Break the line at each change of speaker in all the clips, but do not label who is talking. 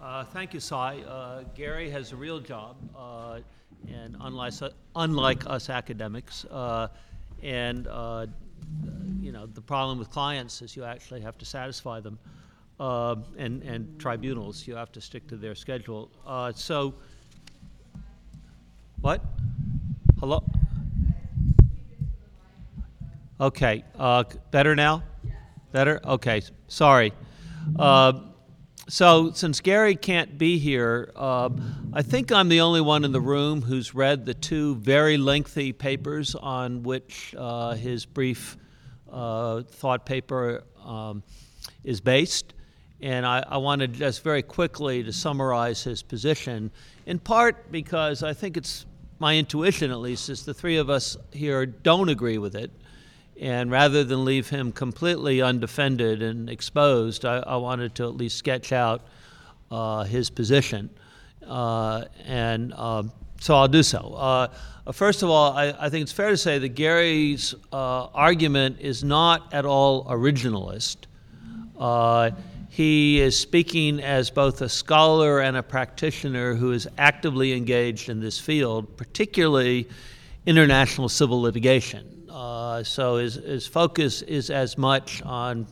Uh, thank you, Cy. Uh, Gary has a real job, uh, and unlike, unlike us academics, uh, and uh, you know the problem with clients is you actually have to satisfy them, uh, and and tribunals you have to stick to their schedule. So, what? Hello. Okay. Better now. Better. Okay. Sorry. So, since Gary can't be here, uh, I think I'm the only one in the room who's read the two very lengthy papers on which uh, his brief uh, thought paper um, is based. And I, I wanted just very quickly to summarize his position, in part because I think it's my intuition, at least, is the three of us here don't agree with it. And rather than leave him completely undefended and exposed, I, I wanted to at least sketch out uh, his position. Uh, and um, so I'll do so. Uh, first of all, I, I, think it's fair to say that Gary's uh, argument is not at all originalist. Uh, he is speaking as both a scholar and a practitioner who is actively engaged in this field, particularly international civil litigation. Uh, so his, his focus is as much on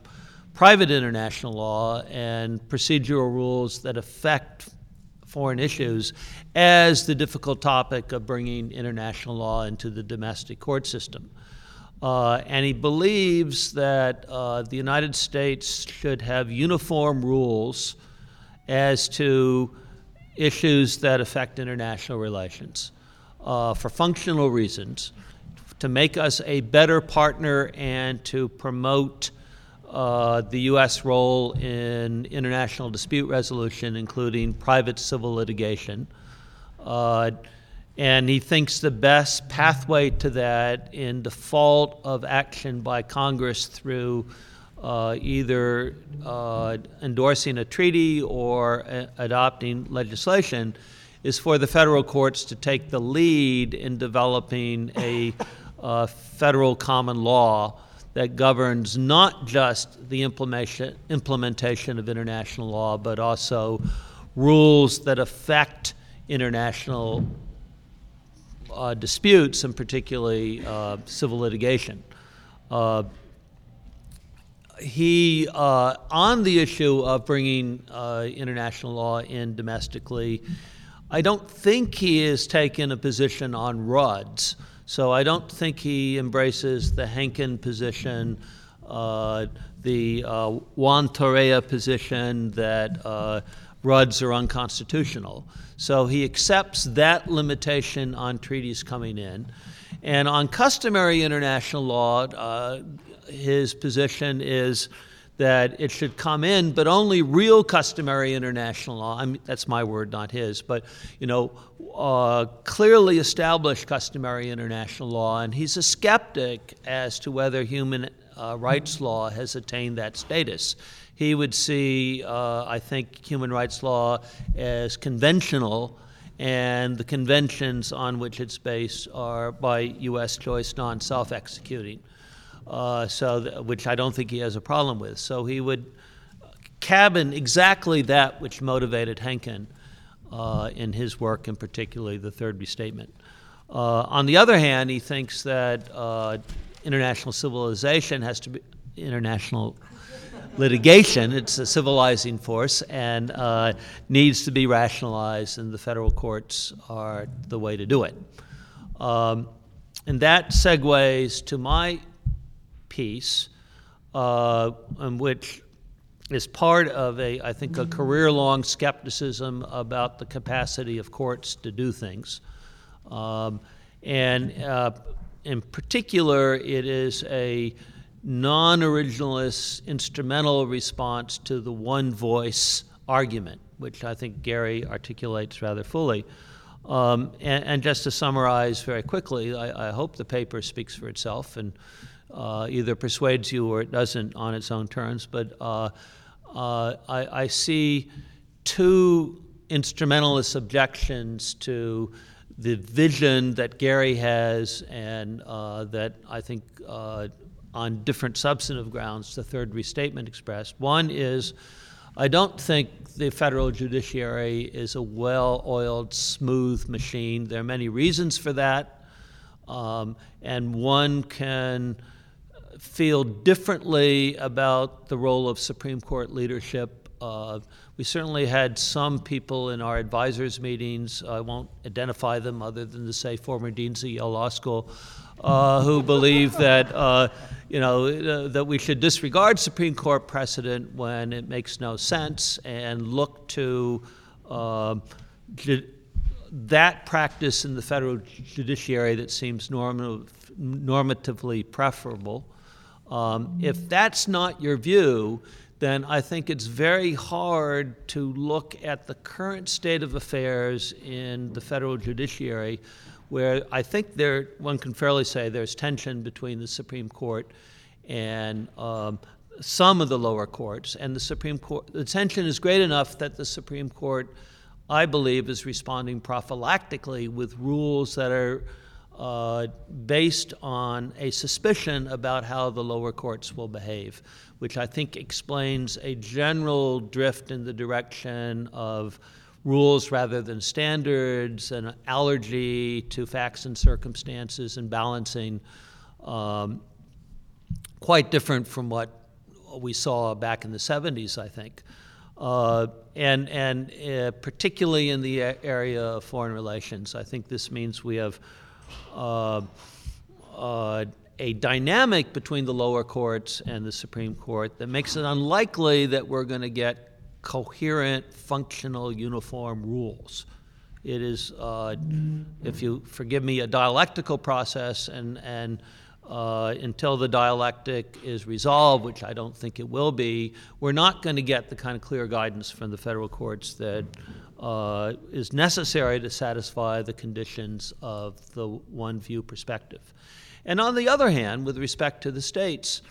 private international law and procedural rules that affect foreign issues as the difficult topic of bringing international law into the domestic court system. Uh, and he believes that uh, the United States should have uniform rules as to issues that affect international relations uh, for functional reasons to make us a better partner and to promote uh, the U.S. role in international dispute resolution, including private civil litigation. Uh, and he thinks the best pathway to that in default of action by Congress through uh, either uh, endorsing a treaty or a- adopting legislation is for the federal courts to take the lead in developing a uh, federal common law that governs not just the implementation, implementation of international law, but also rules that affect international uh, disputes, and particularly uh, civil litigation. Uh, he, uh, on the issue of bringing uh, international law in domestically, I don't think he has taken a position on RUDs. So I don't think he embraces the Henkin position, uh, the uh, Juan Torreya position that uh, RUDs are unconstitutional. So he accepts that limitation on treaties coming in. And on customary international law, uh, his position is that it should come in, but only real customary international law. I mean, that's my word, not his. But you know, uh, clearly established customary international law, and he's a skeptic as to whether human uh, rights law has attained that status. He would see, uh, I think, human rights law as conventional, and the conventions on which it's based are by U.S. choice, non-self-executing uh, so th- which I don't think he has a problem with. So he would cabin exactly that which motivated Henkin uh, in his work, and particularly the third restatement. Uh, on the other hand, he thinks that uh, international civilization has to be international litigation. It's a civilizing force and uh, needs to be rationalized, and the federal courts are the way to do it. Um, and that segues to my piece, uh, which is part of a, I think, a career-long skepticism about the capacity of courts to do things. Um, and uh, in particular, it is a non-originalist instrumental response to the one voice argument, which I think Gary articulates rather fully. Um, and, and, just to summarize very quickly, I, I, hope the paper speaks for itself, and uh, either persuades you or it doesn't on its own terms. But uh, uh, I, I, see two instrumentalist objections to the vision that Gary has, and uh, that I think uh, on different substantive grounds the third restatement expressed. One is I don't think the federal judiciary is a well oiled, smooth machine. There are many reasons for that. Um, and one can feel differently about the role of Supreme Court leadership. Uh, we certainly had some people in our advisors' meetings, I won't identify them other than to say former deans of Yale Law School, uh, who believe that, uh, you know, uh, that we should disregard Supreme Court precedent when it makes no sense and look to uh, that practice in the federal judiciary that seems normative, normatively preferable. Um, if that's not your view, then I think it's very hard to look at the current state of affairs in the federal judiciary, where I think there, one can fairly say there's tension between the Supreme Court and um, some of the lower courts. And the Supreme Court, the tension is great enough that the Supreme Court, I believe, is responding prophylactically with rules that are uh, based on a suspicion about how the lower courts will behave, which I think explains a general drift in the direction of rules rather than standards, an allergy to facts and circumstances and balancing, um, quite different from what we saw back in the 70s, I think. Uh, and and uh, particularly in the area of foreign relations, I think this means we have uh, uh, a dynamic between the lower courts and the Supreme Court that makes it unlikely that we're going to get coherent, functional, uniform rules. It is, uh, if you forgive me, a dialectical process, and, and uh, until the dialectic is resolved, which I don't think it will be, we're not going to get the kind of clear guidance from the federal courts that uh, is necessary to satisfy the conditions of the one view perspective. And on the other hand, with respect to the states,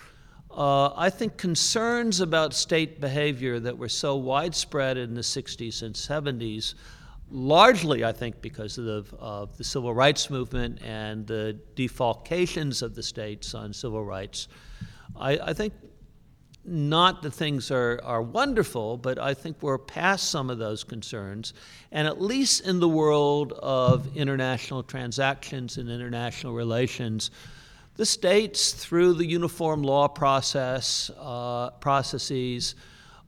uh, I think concerns about state behavior that were so widespread in the 60s and 70s, largely, I think, because of the, the civil rights movement and the defalcations of the states on civil rights, I, I think not that things are, are wonderful, but I think we're past some of those concerns. And at least in the world of international transactions and international relations, the states, through the uniform law process, uh, processes,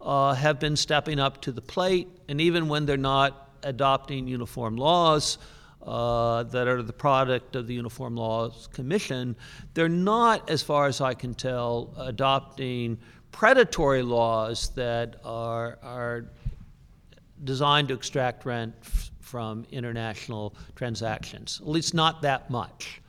uh, have been stepping up to the plate. And even when they're not adopting uniform laws, uh, that are the product of the Uniform Laws Commission, they're not, as far as I can tell, adopting predatory laws that are, are designed to extract rent f- from international transactions, at least not that much.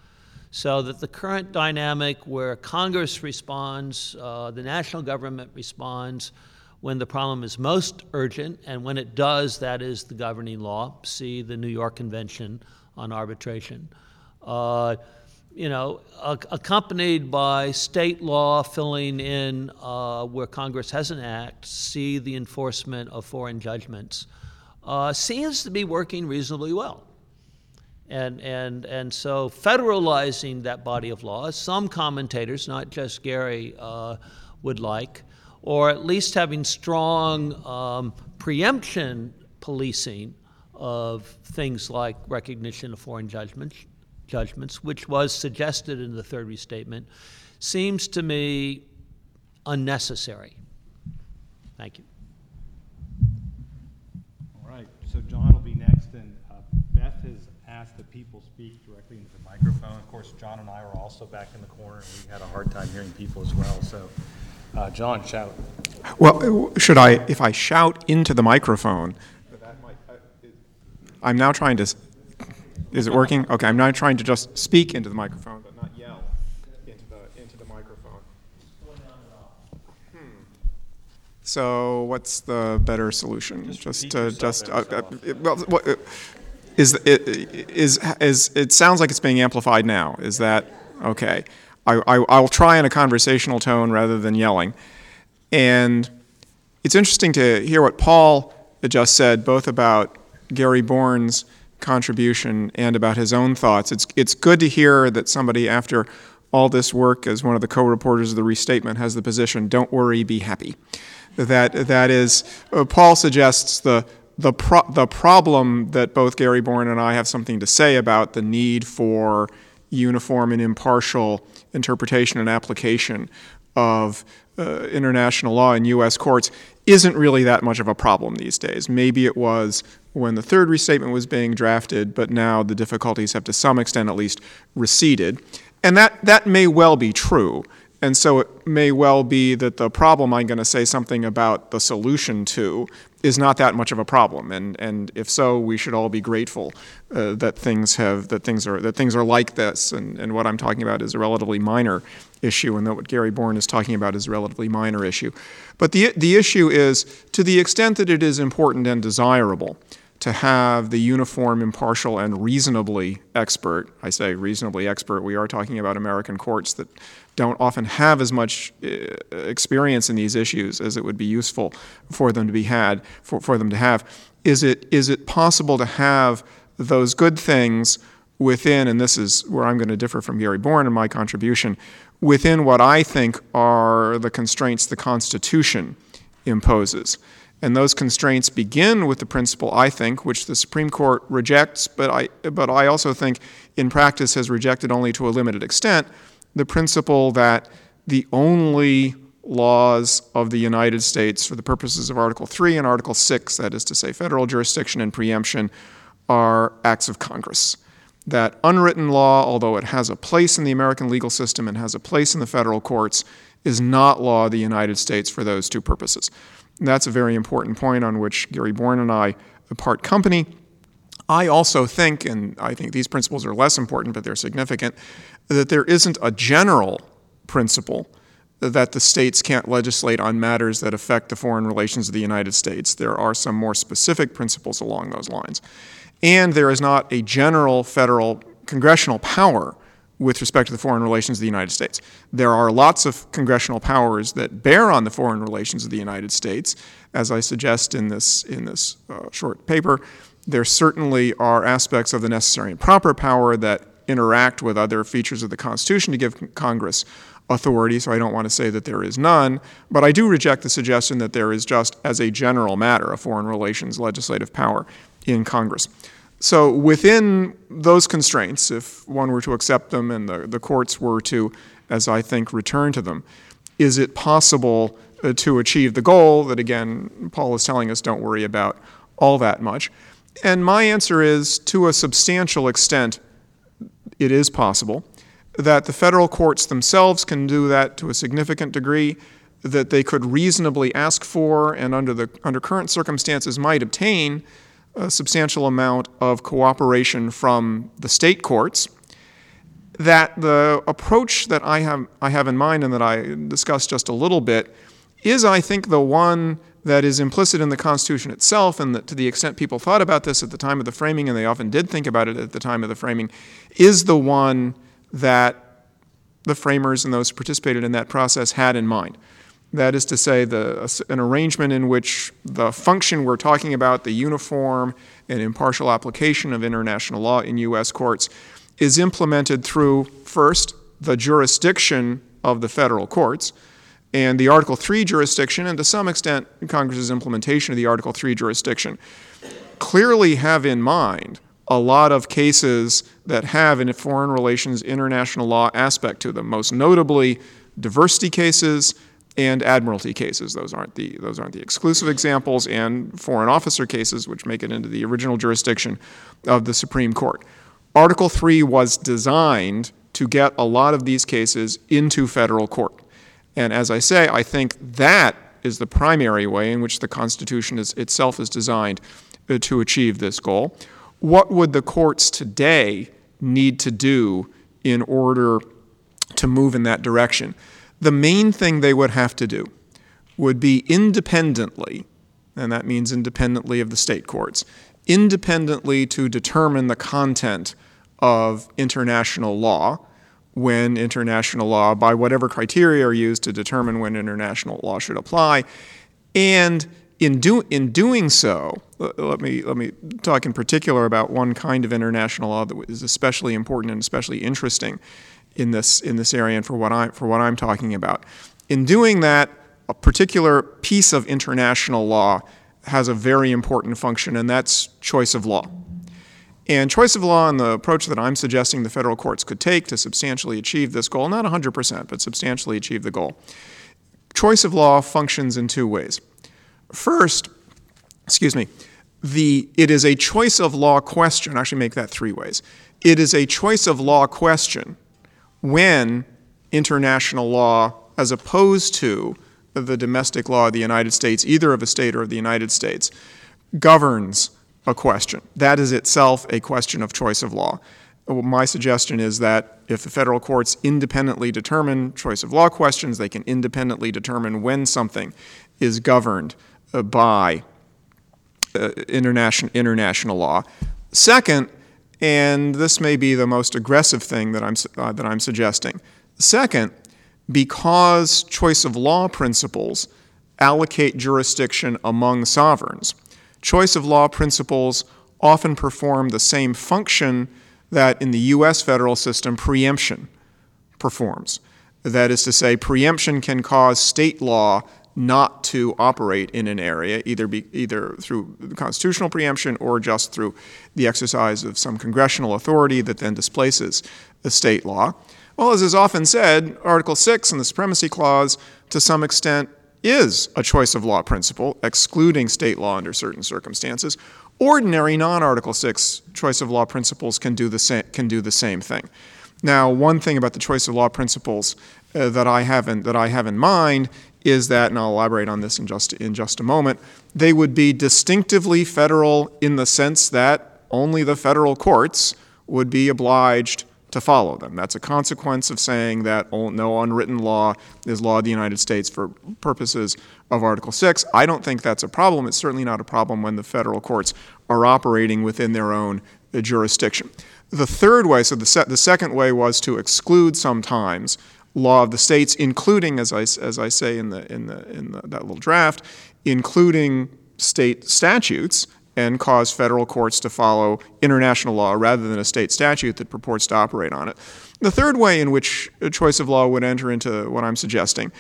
So that the current dynamic where Congress responds, uh, the national government responds when the problem is most urgent, and when it does, that is the governing law. See the New York Convention on Arbitration. Uh, you know, accompanied by state law filling in uh, where Congress has an act, see the enforcement of foreign judgments, uh, seems to be working reasonably well. And, and, and so federalizing that body of law, some commentators, not just Gary, uh, would like, or at least having strong um, preemption policing of things like recognition of foreign judgments judgments, which was suggested in the third restatement, seems to me unnecessary. Thank you.
All right, so John will be next, and uh, Beth has asked that people speak directly into the microphone. Of course, John and I were also back in the corner, and we had a hard time hearing people as well. So, uh, John, shout.
Well, should I, if I shout into the microphone, I'm now trying to is it working? Okay, I'm now trying to just speak into the microphone, but not yell into the, into the microphone. Hmm. So what's the better solution?
Just
to
repeat
just uh, uh, well, what, uh, is it is is it sounds like it's being amplified now? Is that okay? I, I I'll try in a conversational tone rather than yelling, and it's interesting to hear what Paul just said, both about Gary Born's contribution and about his own thoughts. It's, it's good to hear that somebody, after all this work as one of the co reporters of the restatement, has the position don't worry, be happy. That, that is, uh, Paul suggests the, the, pro- the problem that both Gary Born and I have something to say about the need for uniform and impartial interpretation and application of uh, international law in U.S. courts isn't really that much of a problem these days. Maybe it was when the third restatement was being drafted, but now the difficulties have to some extent at least receded. And that, that may well be true. And so it may well be that the problem I'm going to say something about the solution to is not that much of a problem. And, and if so, we should all be grateful uh, that things have that things are that things are like this. And, and what I'm talking about is a relatively minor issue, and that what Gary Born is talking about is a relatively minor issue. But the the issue is to the extent that it is important and desirable to have the uniform, impartial, and reasonably expert. I say reasonably expert. We are talking about American courts that don't often have as much uh, experience in these issues as it would be useful for them to be had for, for them to have. Is it is it possible to have those good things within, and this is where I'm going to differ from Gary Born in my contribution, within what I think are the constraints the Constitution imposes. And those constraints begin with the principle, I think, which the Supreme Court rejects, but I, but I also think in practice has rejected only to a limited extent, the principle that the only laws of the United States for the purposes of Article 3 and Article 6, that is to say, federal jurisdiction and preemption, are acts of Congress. That unwritten law, although it has a place in the American legal system and has a place in the federal courts, is not law of the United States for those two purposes. That's a very important point on which Gary Born and I part company. I also think, and I think these principles are less important, but they're significant, that there isn't a general principle that the states can't legislate on matters that affect the foreign relations of the United States. There are some more specific principles along those lines. And there is not a general federal congressional power with respect to the foreign relations of the United States. There are lots of congressional powers that bear on the foreign relations of the United States, as I suggest in this, in this uh, short paper. There certainly are aspects of the necessary and proper power that interact with other features of the Constitution to give Congress authority, so I don't want to say that there is none, but I do reject the suggestion that there is just, as a general matter, a foreign relations legislative power in Congress. So within those constraints, if one were to accept them and the, the courts were to, as I think, return to them, is it possible uh, to achieve the goal that, again, Paul is telling us don't worry about all that much? And my answer is to a substantial extent, it is possible. That the federal courts themselves can do that to a significant degree, that they could reasonably ask for and under, the, under current circumstances might obtain a substantial amount of cooperation from the state courts. That the approach that I have, I have in mind and that I discussed just a little bit is, I think, the one that is implicit in the Constitution itself, and that to the extent people thought about this at the time of the framing, and they often did think about it at the time of the framing, is the one that the framers and those who participated in that process had in mind. That is to say, the, an arrangement in which the function we're talking about, the uniform and impartial application of international law in U.S. courts, is implemented through, first, the jurisdiction of the federal courts, and the Article 3 jurisdiction, and to some extent, Congress's implementation of the Article 3 jurisdiction, clearly have in mind a lot of cases that have in foreign relations international law aspect to them, most notably diversity cases and admiralty cases. Those aren't the those aren't the exclusive examples, and foreign officer cases, which make it into the original jurisdiction of the Supreme Court. Article 3 was designed to get a lot of these cases into federal court. And as I say, I think that is the primary way in which the Constitution is, itself is designed uh, to achieve this goal. What would the courts today need to do in order to move in that direction? The main thing they would have to do would be independently, and that means independently of the state courts, independently to determine the content of international law when international law, by whatever criteria are used to determine when international law should apply. And in, do, in doing so, let me, let me talk in particular about one kind of international law that is especially important and especially interesting in this, in this area and for what, I, for what I'm talking about. In doing that, a particular piece of international law has a very important function, and that's choice of law. And choice of law and the approach that I'm suggesting the federal courts could take to substantially achieve this goal, not 100%, but substantially achieve the goal, choice of law functions in two ways. First, excuse me, the, it is a choice of law question, actually make that three ways. It is a choice of law question when international law, as opposed to the domestic law of the United States, either of a state or of the United States, governs a question. That is itself a question of choice of law. My suggestion is that if the federal courts independently determine choice of law questions, they can independently determine when something is governed uh, by uh, international, international law. Second, and this may be the most aggressive thing that I'm, uh, that I'm suggesting. Second, because choice of law principles allocate jurisdiction among sovereigns, choice of law principles often perform the same function that in the US federal system preemption performs. That is to say, preemption can cause state law not to operate in an area, either, be, either through constitutional preemption or just through the exercise of some congressional authority that then displaces the state law. Well, as is often said, Article 6 and the Supremacy Clause, to some extent, is a choice of law principle, excluding state law under certain circumstances. Ordinary non Article 6 choice of law principles can do, the same, can do the same thing. Now, one thing about the choice of law principles uh, that, I have in, that I have in mind is that, and I'll elaborate on this in just, in just a moment, they would be distinctively federal in the sense that only the federal courts would be obliged to follow them. That's a consequence of saying that no unwritten law is law of the United States for purposes of Article 6. I don't think that's a problem. It's certainly not a problem when the federal courts are operating within their own uh, jurisdiction. The third way, so the, se- the second way was to exclude sometimes law of the states, including, as I, as I say in, the, in, the, in the, that little draft, including state statutes and cause federal courts to follow international law rather than a state statute that purports to operate on it. The third way in which choice of law would enter into what I'm suggesting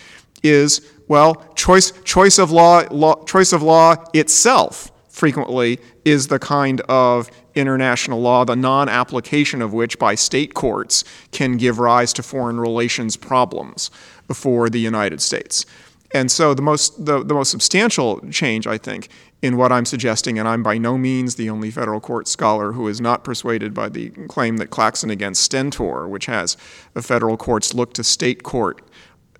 is, well, choice, choice, of, law, law, choice of law itself frequently is the kind of international law, the non application of which by state courts can give rise to foreign relations problems for the United States. And so the most, the, the most substantial change, I think, in what I'm suggesting, and I'm by no means the only federal court scholar who is not persuaded by the claim that Klaxon against Stentor, which has the federal courts look to state court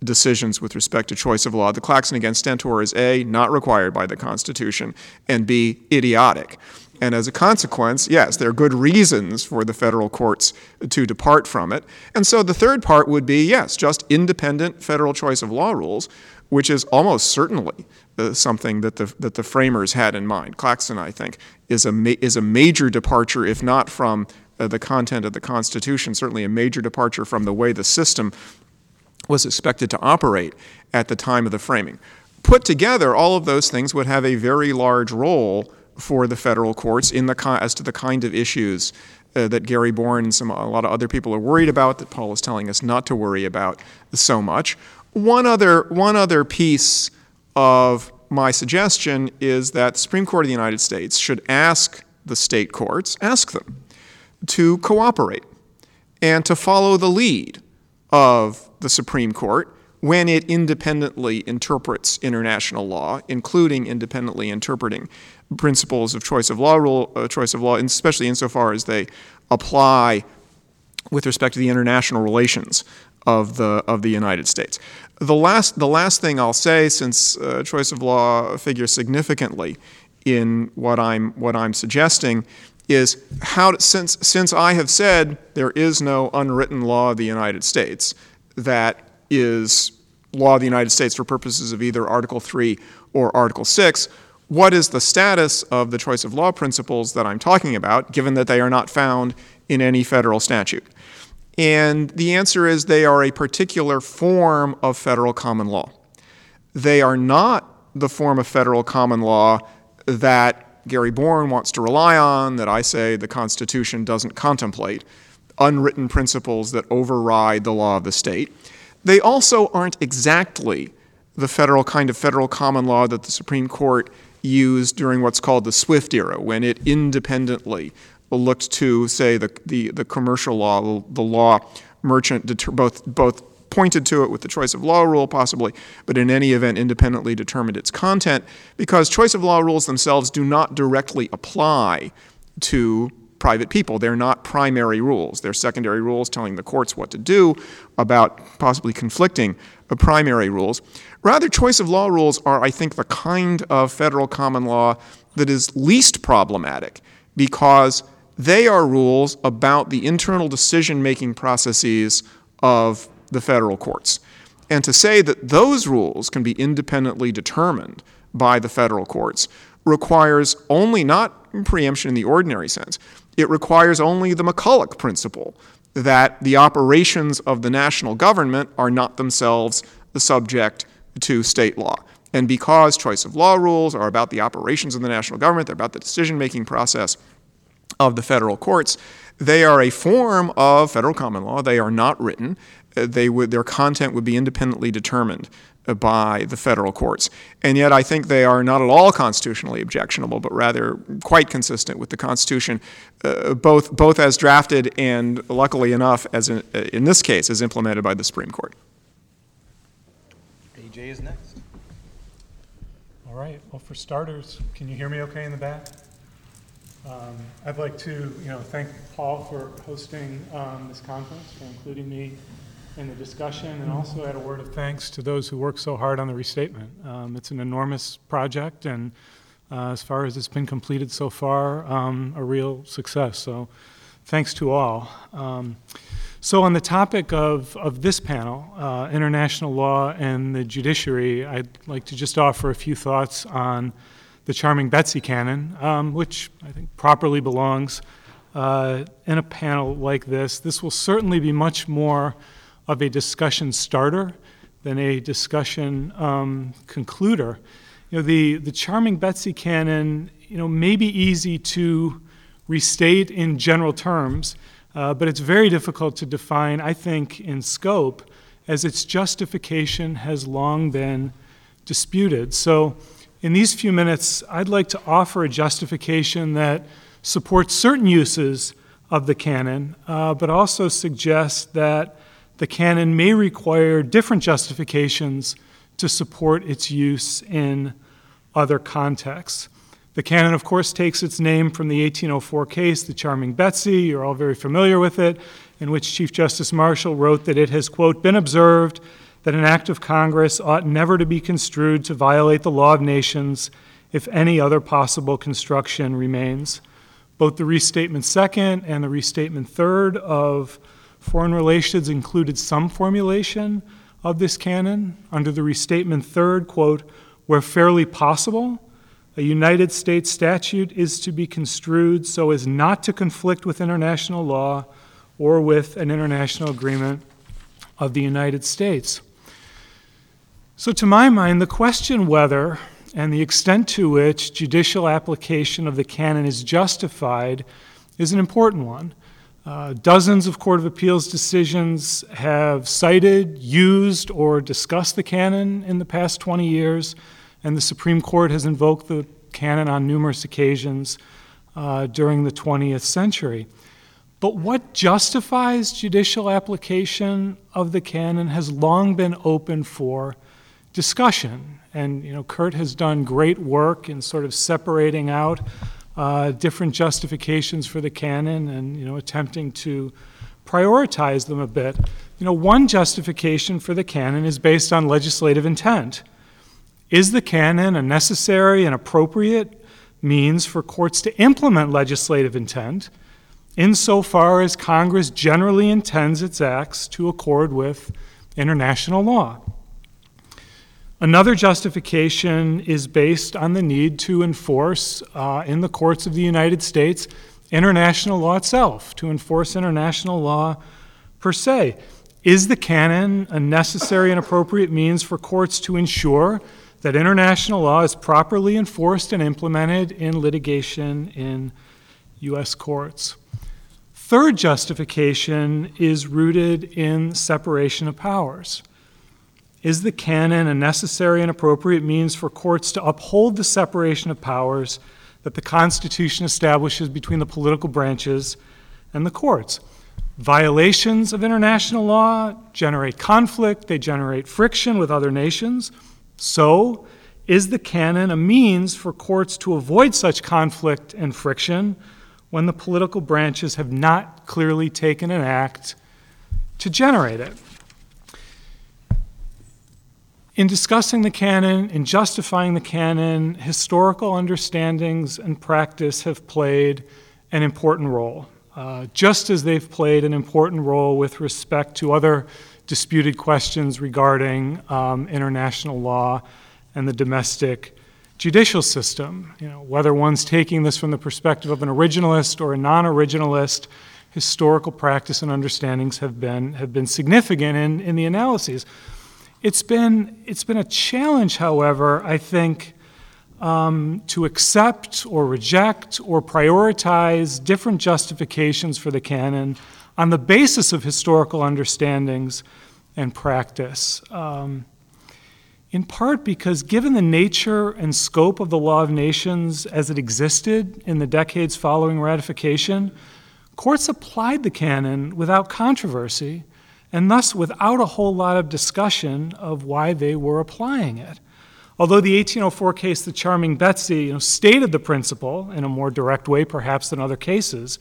decisions with respect to choice of law. The Klaxon against Stentor is A, not required by the Constitution, and B, idiotic. And as a consequence, yes, there are good reasons for the federal courts to depart from it. And so the third part would be yes, just independent federal choice of law rules, which is almost certainly uh, something that the, that the framers had in mind. Klaxon, I think, is a, ma- is a major departure, if not from uh, the content of the Constitution, certainly a major departure from the way the system was expected to operate at the time of the framing. Put together, all of those things would have a very large role for the federal courts in the as to the kind of issues uh, that Gary Born and some a lot of other people are worried about that Paul is telling us not to worry about so much. One other one other piece of my suggestion is that the Supreme Court of the United States should ask the state courts, ask them to cooperate and to follow the lead of the Supreme Court when it independently interprets international law, including independently interpreting principles of choice of law rule, uh, choice of law, especially insofar as they apply with respect to the international relations of the of the United States. The last the last thing I'll say, since uh, choice of law figures significantly in what I'm what I'm suggesting, is how since since I have said there is no unwritten law of the United States that is law of the United States for purposes of either Article 3 or Article 6, what is the status of the choice of law principles that I'm talking about, given that they are not found in any federal statute? And the answer is they are a particular form of federal common law. They are not the form of federal common law that Gary Born wants to rely on, that I say the Constitution doesn't contemplate, unwritten principles that override the law of the state. They also aren't exactly the federal kind of federal common law that the Supreme Court used during what's called the Swift era, when it independently looked to, say, the, the, the commercial law, the law merchant, deter, both, both pointed to it with the choice of law rule, possibly, but in any event, independently determined its content, because choice of law rules themselves do not directly apply to private people. They're not primary rules. They're secondary rules telling the courts what to do about possibly conflicting Uh, primary rules. Rather, choice of law rules are, I think, the kind of federal common law that is least problematic because they are rules about the internal decision making processes of the federal courts. And to say that those rules can be independently determined by the federal courts requires only not preemption in the ordinary sense, it requires only the McCulloch principle that the operations of the national government are not themselves the subject to state law. And because choice of law rules are about the operations of the national government, they're about the decision making process of the federal courts, they are a form of federal common law. They are not written. They would, their content would be independently determined by the federal courts. And yet, I think they are not at all constitutionally objectionable, but rather quite consistent with the Constitution, uh, both, both as drafted and, luckily enough, as in, uh, in this case, as implemented by the Supreme Court.
AJ is next.
All right, well, for starters, can you hear me okay in the back? Um, I'd like to, you know, thank Paul for hosting um, this conference, for including me in the discussion, and also add a word of thanks to those who worked so hard on the restatement. Um, It's an enormous project, and uh, as far as it's been completed so far, um, a real success. So thanks to all. Um, So on the topic of, of this panel, uh, international law and the judiciary, I'd like to just offer a few thoughts on the Charming Betsy canon, um, which I think properly belongs uh, in a panel like this. This will certainly be much more of a discussion starter than a discussion um, concluder. You know, the, the Charming Betsy canon, you know, may be easy to restate in general terms, uh, but it's very difficult to define, I think, in scope, as its justification has long been disputed. So, in these few minutes, I'd like to offer a justification that supports certain uses of the canon, uh, but also suggests that the canon may require different justifications to support its use in other contexts. The canon, of course, takes its name from the 1804 case, the Charming Betsy. You're all very familiar with it, in which Chief Justice Marshall wrote that it has, quote, been observed that an act of Congress ought never to be construed to violate the law of nations if any other possible construction remains. Both the restatement second and the restatement third of foreign relations included some formulation of this canon. Under the restatement third, quote, where fairly possible, a United States statute is to be construed so as not to conflict with international law or with an international agreement of the United States. So, to my mind, the question whether and the extent to which judicial application of the canon is justified is an important one. Uh, dozens of Court of Appeals decisions have cited, used, or discussed the canon in the past 20 years, and the Supreme Court has invoked the canon on numerous occasions uh, during the 20th century. But what justifies judicial application of the canon has long been open for discussion. And you know, Kurt has done great work in sort of separating out uh, different justifications for the canon and you know, attempting to prioritize them a bit. You know, one justification for the canon is based on legislative intent. Is the canon a necessary and appropriate means for courts to implement legislative intent insofar as Congress generally intends its acts to accord with international law? Another justification is based on the need to enforce uh, in the courts of the United States international law itself, to enforce international law per se. Is the canon a necessary and appropriate means for courts to ensure that international law is properly enforced and implemented in litigation in U.S. courts? Third justification is rooted in separation of powers. Is the canon a necessary and appropriate means for courts to uphold the separation of powers that the Constitution establishes between the political branches and the courts? Violations of international law generate conflict, they generate friction with other nations. So, is the canon a means for courts to avoid such conflict and friction when the political branches have not clearly taken an act to generate it? In discussing the canon, in justifying the canon, historical understandings and practice have played an important role, uh, just as they've played an important role with respect to other disputed questions regarding um, international law and the domestic judicial system. You know, whether one's taking this from the perspective of an originalist or a non-originalist, historical practice and understandings have been have been significant in, in the analyses. It's been, it's been a challenge, however, I think, um, to accept or reject or prioritize different justifications for the canon on the basis of historical understandings and practice. Um, in part because, given the nature and scope of the law of nations as it existed in the decades following ratification, courts applied the canon without controversy and thus without a whole lot of discussion of why they were applying it. Although the 1804 case, the Charming Betsy, you know, stated the principle in a more direct way, perhaps than other cases,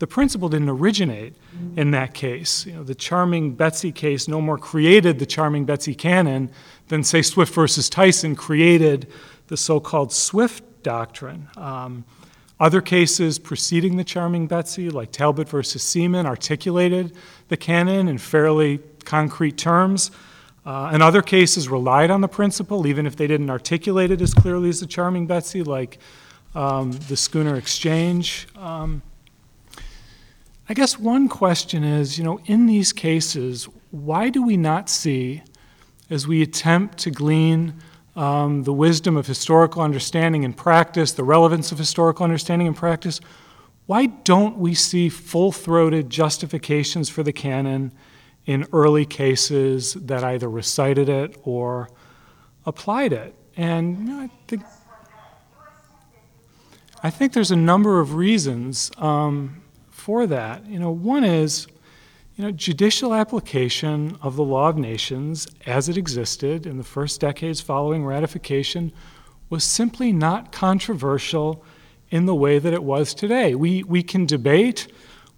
the principle didn't originate in that case. You know, the Charming Betsy case no more created the Charming Betsy canon than, say, Swift versus Tyson created the so-called Swift doctrine. Um, other cases preceding the Charming Betsy, like Talbot versus Seeman, articulated the canon in fairly concrete terms. Uh, and other cases relied on the principle, even if they didn't articulate it as clearly as the Charming Betsy, like um, the Schooner Exchange. Um, I guess one question is, you know, in these cases, why do we not see, as we attempt to glean um, the wisdom of historical understanding and practice, the relevance of historical understanding and practice, why don't we see full throated justifications for the canon in early cases that either recited it or applied it? And you know, I, think, I think there's a number of reasons um, for that. You know, one is you know, judicial application of the law of nations as it existed in the first decades following ratification was simply not controversial in the way that it was today. We, we can debate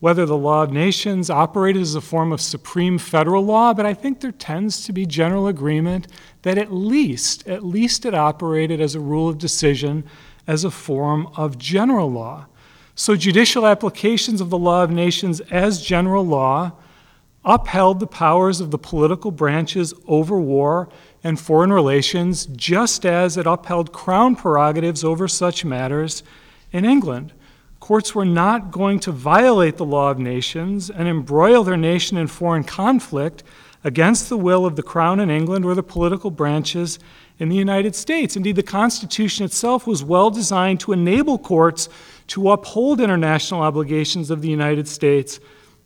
whether the law of nations operated as a form of supreme federal law, but I think there tends to be general agreement that at least, at least it operated as a rule of decision as a form of general law. So judicial applications of the law of nations as general law upheld the powers of the political branches over war and foreign relations, just as it upheld crown prerogatives over such matters in England. Courts were not going to violate the law of nations and embroil their nation in foreign conflict against the will of the crown in England or the political branches in the United States. Indeed, the Constitution itself was well designed to enable courts to uphold international obligations of the United States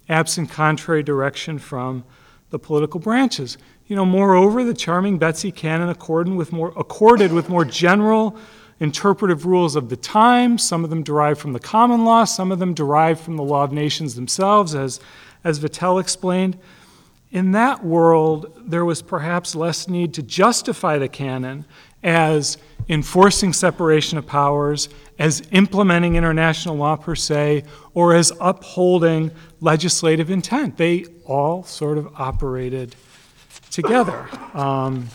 absent contrary direction from the political branches. You know, moreover, the charming Betsy canon accorded with more, accorded with more general interpretive rules of the time. Some of them derived from the common law, some of them derived from the law of nations themselves, as, as Vattel explained. In that world, there was perhaps less need to justify the canon as enforcing separation of powers, as implementing international law per se, or as upholding legislative intent. They all sort of operated together, um,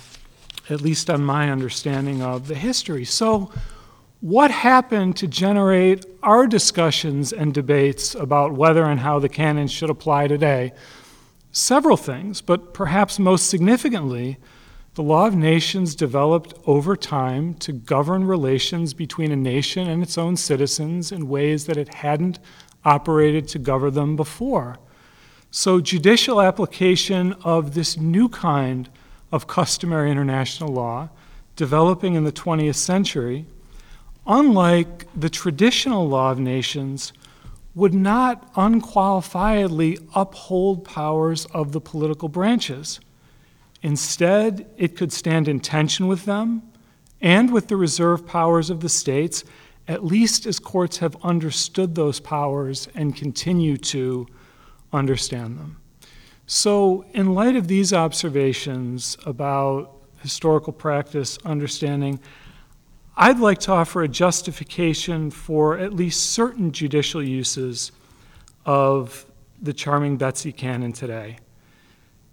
at least on my understanding of the history. So, what happened to generate our discussions and debates about whether and how the canon should apply today? Several things, but perhaps most significantly, the law of nations developed over time to govern relations between a nation and its own citizens in ways that it hadn't operated to govern them before. So, judicial application of this new kind of customary international law developing in the 20th century, unlike the traditional law of nations, would not unqualifiedly uphold powers of the political branches. Instead, it could stand in tension with them and with the reserve powers of the states, at least as courts have understood those powers and continue to understand them. So, in light of these observations about historical practice, understanding, I'd like to offer a justification for at least certain judicial uses of the Charming Betsy canon today.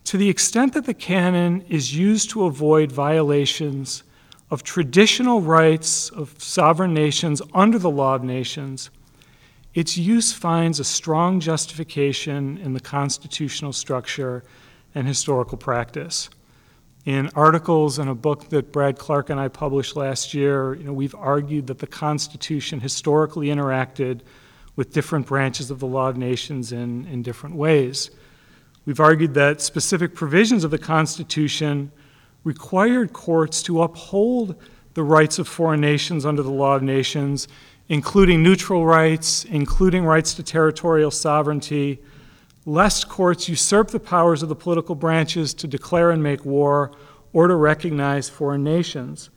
To the extent that the canon is used to avoid violations of traditional rights of sovereign nations under the law of nations, its use finds a strong justification in the constitutional structure and historical practice. In articles and a book that Brad Clark and I published last year, you know, we've argued that the Constitution historically interacted with different branches of the law of nations in, in different ways. We've argued that specific provisions of the Constitution required courts to uphold the rights of foreign nations under the law of nations, including neutral rights, including rights to territorial sovereignty, lest courts usurp the powers of the political branches to declare and make war or to recognize foreign nations.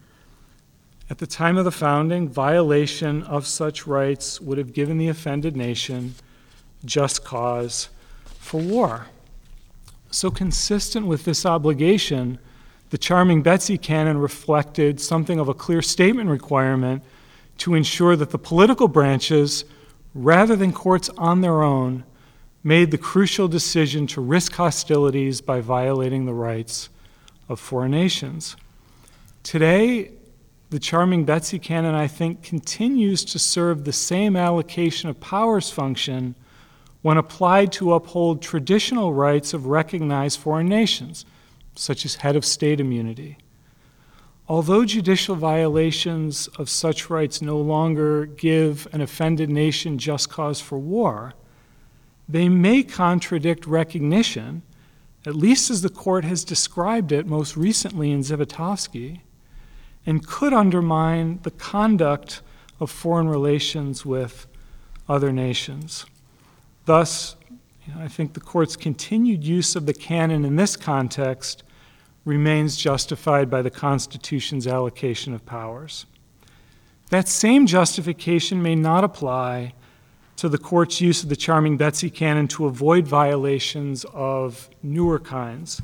At the time of the founding, violation of such rights would have given the offended nation just cause for war. So, consistent with this obligation, the Charming Betsy canon reflected something of a clear statement requirement to ensure that the political branches, rather than courts on their own, made the crucial decision to risk hostilities by violating the rights of foreign nations. Today, the Charming Betsy canon, I think, continues to serve the same allocation of powers function when applied to uphold traditional rights of recognized foreign nations, such as head of state immunity. Although judicial violations of such rights no longer give an offended nation just cause for war, they may contradict recognition, at least as the court has described it most recently in Zivotofsky, and could undermine the conduct of foreign relations with other nations. Thus, you know, I think the court's continued use of the canon in this context remains justified by the Constitution's allocation of powers. That same justification may not apply to the court's use of the Charming Betsy canon to avoid violations of newer kinds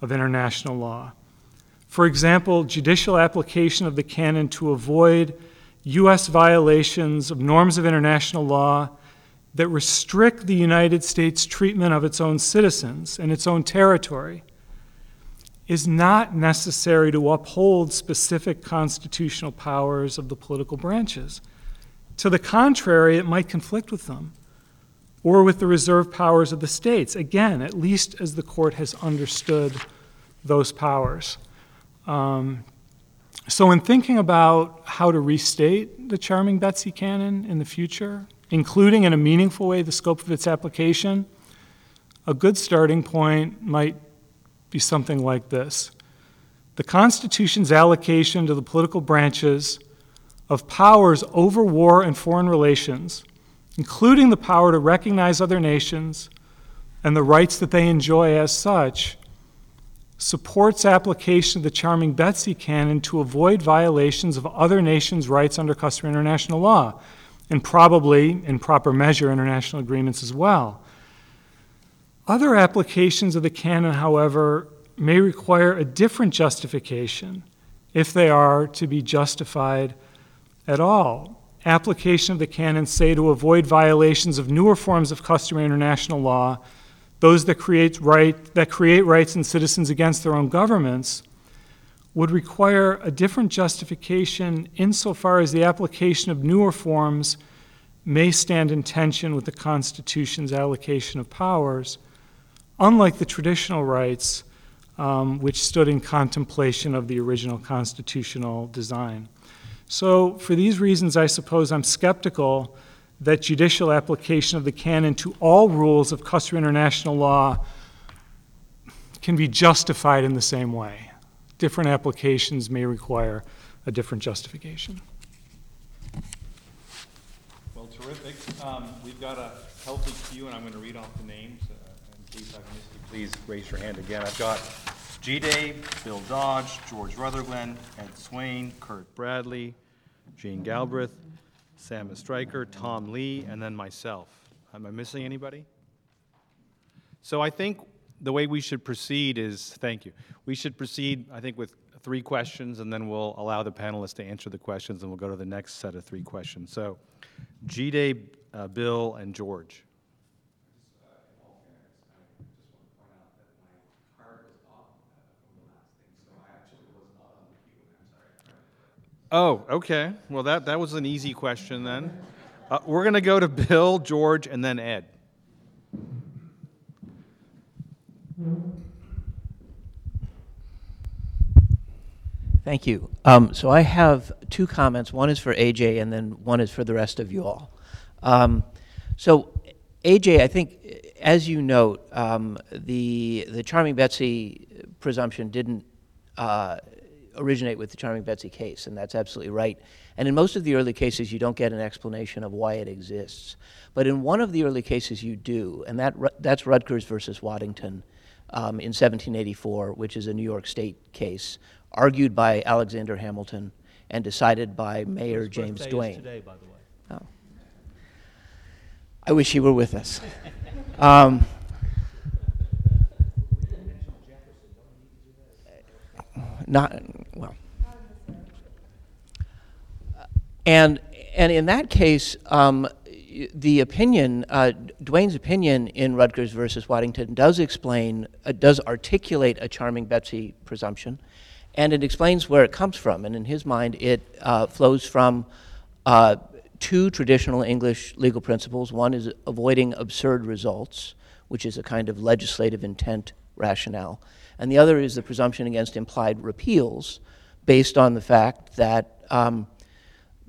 of international law. For example, judicial application of the canon to avoid U.S. violations of norms of international law that restrict the United States' treatment of its own citizens and its own territory is not necessary to uphold specific constitutional powers of the political branches. To the contrary, it might conflict with them or with the reserved powers of the states, again, at least as the court has understood those powers. Um, so, in thinking about how to restate the Charming Betsy canon in the future, including in a meaningful way the scope of its application, a good starting point might be something like this. The Constitution's allocation to the political branches of powers over war and foreign relations, including the power to recognize other nations and the rights that they enjoy as such, supports application of the Charming Betsy canon to avoid violations of other nations' rights under customary international law, and probably, in proper measure, international agreements as well. Other applications of the canon, however, may require a different justification if they are to be justified at all. Application of the canon say to avoid violations of newer forms of customary international law, those that create, right, that create rights in citizens against their own governments, would require a different justification insofar as the application of newer forms may stand in tension with the Constitution's allocation of powers, unlike the traditional rights um, which stood in contemplation of the original constitutional design. So, for these reasons, I suppose I'm skeptical that judicial application of the canon to all rules of customary international law can be justified in the same way. Different applications may require a different justification.
Well, terrific. Um, We've got a healthy queue, and I'm going to read off the names. uh, In case I've missed you, please raise your hand again. I've got G. Dave, Bill Dodge, George Rutherglen, Ed Swaine, Curt Bradley, Jean Galbraith, Sam Estreicher, Tom Lee, and then myself. Am I missing anybody? So I think the way we should proceed is, thank you, we should proceed, I think, with three questions, and then we'll allow the panelists to answer the questions, and we'll go to the next set of three questions. So, G-Day, uh, Bill, and George. Oh, okay. Well, that, that was an easy question then. Uh, we're going to go to Bill, George, and then Ed.
Thank you. Um, so I have two comments. One is for AJ, and then one is for the rest of you all. Um, so, AJ, I think, as you note, um, the the Charming Betsy presumption didn't uh, originate with the Charming Betsy case, and that's absolutely right. And in most of the early cases, you don't get an explanation of why it exists. But in one of the early cases, you do, and that that's Rutgers versus Waddington. Um, in 1784, which is a New York State case, argued by Alexander Hamilton and decided by Mayor
His
James Duane.
today, by the way. Oh.
I wish he were with us. Um, not well. And and in that case, um, the opinion, uh, Duane's opinion in Rutgers versus Waddington does explain, uh, does articulate a charming Betsy presumption, and it explains where it comes from. And in his mind, it uh, flows from uh, two traditional English legal principles. One is avoiding absurd results, which is a kind of legislative intent rationale, and the other is the presumption against implied repeals, based on the fact that. Um,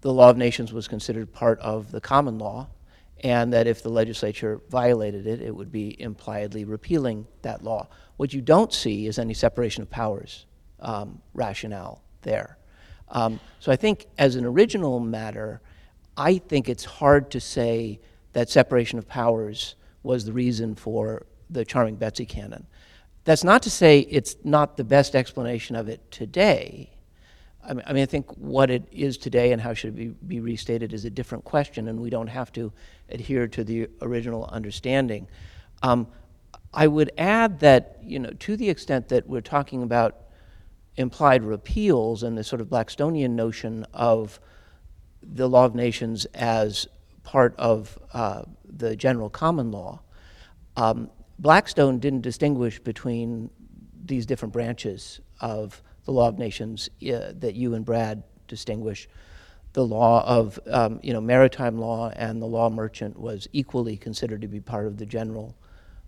the law of nations was considered part of the common law, and that if the legislature violated it, it would be impliedly repealing that law. What you don't see is any separation of powers um, rationale there. Um, so I think, as an original matter, I think it's hard to say that separation of powers was the reason for the Charming Betsy canon. That's not to say it's not the best explanation of it today. I mean, I mean, I think what it is today and how should it be, be restated is a different question, and we don't have to adhere to the original understanding. Um, I would add that, you know, to the extent that we're talking about implied repeals and the sort of Blackstonian notion of the law of nations as part of uh, the general common law, um, Blackstone didn't distinguish between these different branches of the law of nations uh, that you and Brad distinguish. The law of, um, you know, maritime law and the law merchant was equally considered to be part of the general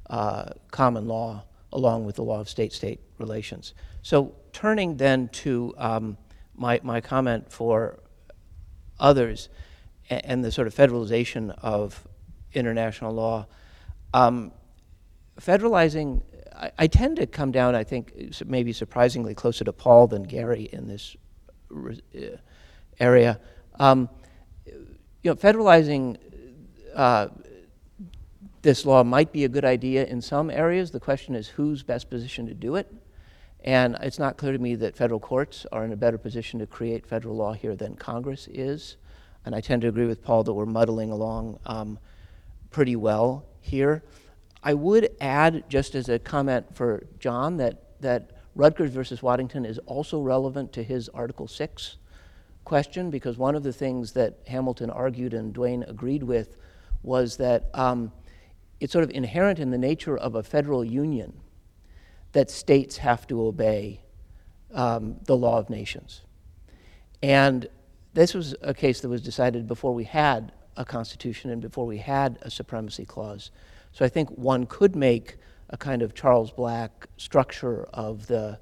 uh, common law, along with the law of state-state relations. So turning then to um, my, my comment for others a- and the sort of federalization of international law, um, federalizing, I, I tend to come down, I think, maybe surprisingly closer to Paul than Gary in this uh, area. Um, you know, federalizing uh, this law might be a good idea in some areas. The question is who's best positioned to do it. And it's not clear to me that federal courts are in a better position to create federal law here than Congress is. And I tend to agree with Paul that we're muddling along um, pretty well here. I would add, just as a comment for John, that, that Rutgers versus Waddington is also relevant to his Article 6 question because one of the things that Hamilton argued and Duane agreed with was that um, it's sort of inherent in the nature of a federal union that states have to obey um, the law of nations. And this was a case that was decided before we had a constitution and before we had a supremacy clause. So I think one could make a kind of Charles Black structure of the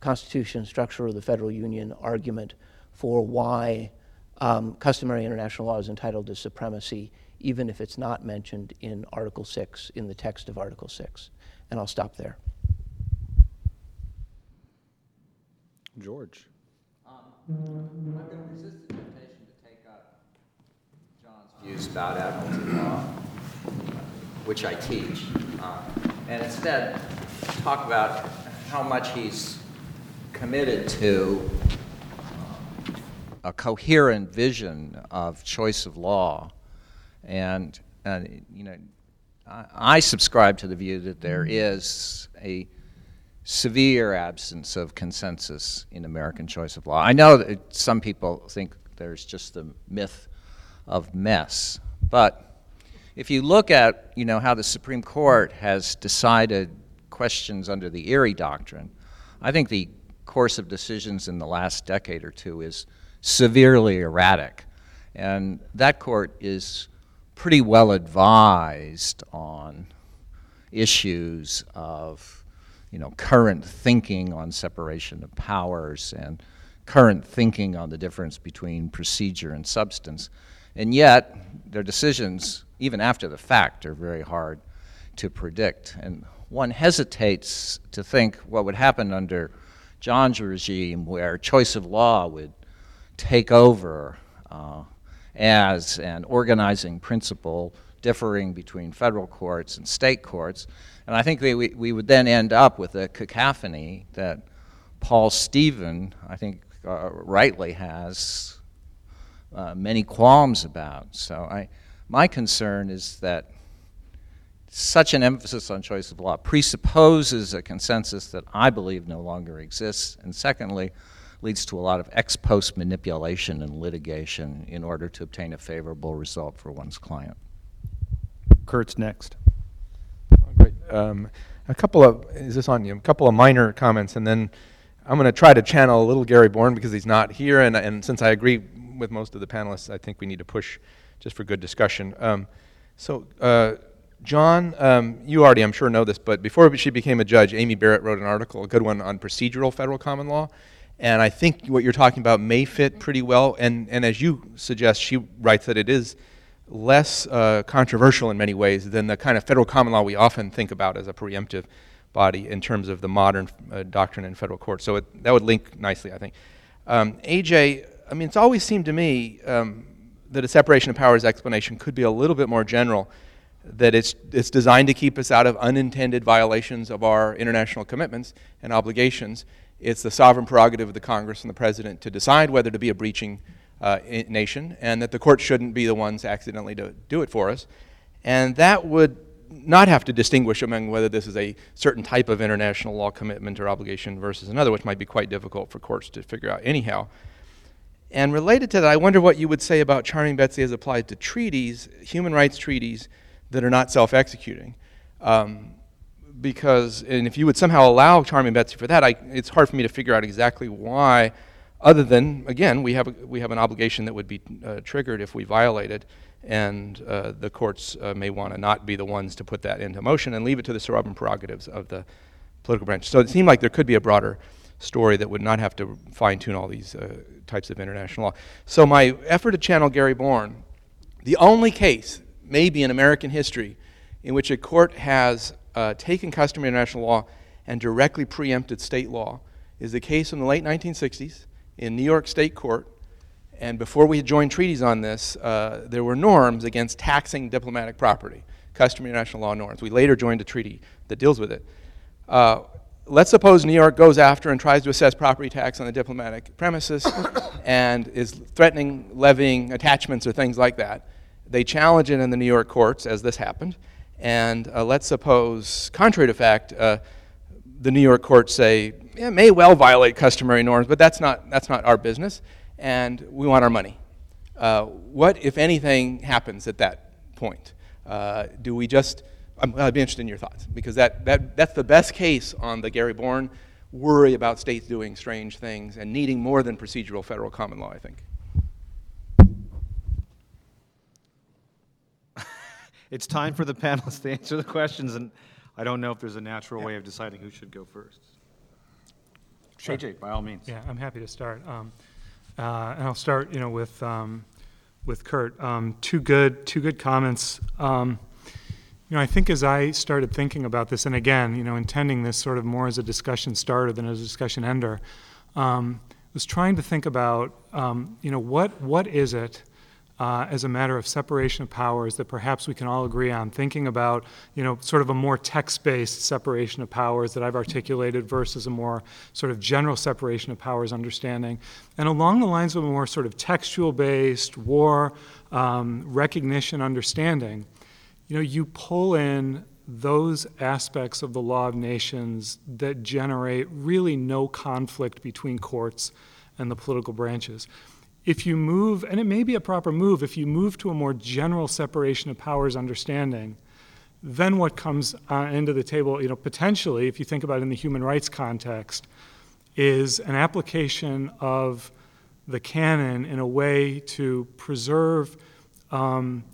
Constitution, structure of the federal union argument for why um, customary international law is entitled to supremacy, even if it's not mentioned in Article 6, in the text of Article 6. And I'll stop there.
George.
Um, I'm going to resist the temptation to take up John's views about admiralty law, which I teach, uh, and instead talk about how much he's committed to um, a coherent vision of choice of law. And, and you know, I, I subscribe to the view that there is a severe absence of consensus in American choice of law. I know that some people think there's just the myth of mess, but if you look at you know how the Supreme Court has decided questions under the Erie Doctrine, I think the course of decisions in the last decade or two is severely erratic, and that court is pretty well advised on issues of you know current thinking on separation of powers and current thinking on the difference between procedure and substance. And yet, their decisions, even after the fact, are very hard to predict. And one hesitates to think what would happen under John's regime, where choice of law would take over uh, as an organizing principle differing between federal courts and state courts. And I think we, we would then end up with a cacophony that Paul Stephan, I think, uh, rightly has uh, many qualms about. So I, my concern is that such an emphasis on choice of law presupposes a consensus that I believe no longer exists, and secondly, leads to a lot of ex post manipulation and litigation in order to obtain a favorable result for one's client.
Curt's next.
Um, a couple of, is this on you? A couple of minor comments, and then I'm going to try to channel a little Gary Born because he's not here, and, and since I agree with most of the panelists, I think we need to push just for good discussion. Um, so, uh, John, um, you already, I'm sure, know this, but before she became a judge, Amy Barrett wrote an article, a good one, on procedural federal common law. And I think what you're talking about may fit pretty well. And, and as you suggest, she writes that it is less uh, controversial in many ways than the kind of federal common law we often think about as a preemptive body in terms of the modern uh, doctrine in federal court. So it, that would link nicely, I think. Um, AJ, I mean, it's always seemed to me um, that a separation of powers explanation could be a little bit more general, that it's, it's designed to keep us out of unintended violations of our international commitments and obligations. It's the sovereign prerogative of the Congress and the President to decide whether to be a breaching uh, nation, and that the court shouldn't be the ones accidentally to do it for us. And that would not have to distinguish among whether this is a certain type of international law commitment or obligation versus another, which might be quite difficult for courts to figure out anyhow. And related to that, I wonder what you would say about Charming Betsy as applied to treaties, human rights treaties that are not self executing. Um, because, and if you would somehow allow Charming Betsy for that, I, it's hard for me to figure out exactly why, other than, again, we have, a, we have an obligation that would be uh, triggered if we violated, and uh, the courts uh, may want to not be the ones to put that into motion and leave it to the sovereign prerogatives of the political branch. So it seemed like there could be a broader story that would not have to fine tune all these uh, types of international law. So my effort to channel Gary Born, the only case, maybe in American history, in which a court has uh, taken customary international law and directly preempted state law is the case in the late 1960s in New York State Court. And before we had joined treaties on this, uh, there were norms against taxing diplomatic property, customary international law norms. We later joined a treaty that deals with it. Uh, let's suppose New York goes after and tries to assess property tax on the diplomatic premises and is threatening levying attachments or things like that. They challenge it in the New York courts, as this happened. And uh, let's suppose, contrary to fact, uh, the New York courts say, it may well violate customary norms, but that's not, that's not our business, and we want our money. Uh, what, if anything, happens at that point? Uh, do we just, I'm, I'd be interested in your thoughts, because that, that, that's the best case on the Gary Born worry about states doing strange things and needing more than procedural federal common law, I think.
It's time for the panelists to answer the questions, and I don't know if there's a natural way of deciding who should go first. AJ, by all means.
Yeah, I'm happy to start. Um, uh, and I'll start, you know, with um, with Curt. Um, two good, two good comments. Um, you know, I think as I started thinking about this, and again, you know, intending this sort of more as a discussion starter than as a discussion ender, um, was trying to think about, um, you know, what what is it uh, as a matter of separation of powers that perhaps we can all agree on, thinking about, you know, sort of a more text-based separation of powers that I've articulated versus a more sort of general separation of powers understanding. And along the lines of a more sort of textual-based war um, recognition understanding, you know, you pull in those aspects of the law of nations that generate really no conflict between courts and the political branches if you move, and it may be a proper move, if you move to a more general separation of powers understanding, then what comes uh, into the table, you know, potentially, if you think about it in the human rights context, is an application of the canon in a way to preserve um,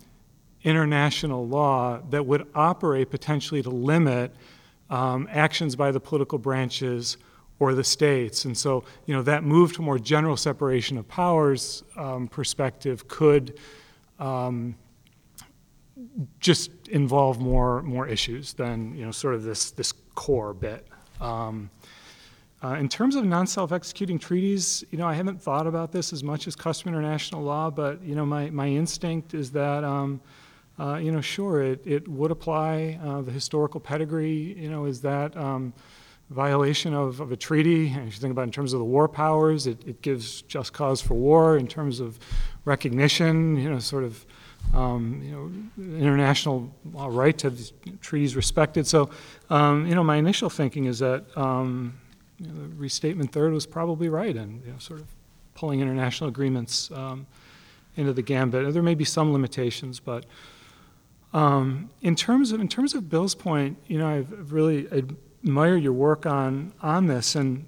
international law that would operate potentially to limit um, actions by the political branches or the states. And so, you know, that move to more general separation of powers um, perspective could um, just involve more more issues than you know sort of this this core bit. Um, uh, in terms of non-self-executing treaties, you know, I haven't thought about this as much as custom international law, but you know, my, my instinct is that, um, uh, you know, sure, it, it would apply. Uh, the historical pedigree, you know, is that um, violation of, of a treaty. And if you think about it in terms of the war powers, it, it gives just cause for war in terms of recognition, you know, sort of, um, you know, international right to have treaties respected. So, um, you know, my initial thinking is that um, you know, the restatement third was probably right in, you know, sort of pulling international agreements um, into the gambit. There may be some limitations, but um, in terms of in terms of Bill's point, you know, I've really I'd admire your work on, on this. And,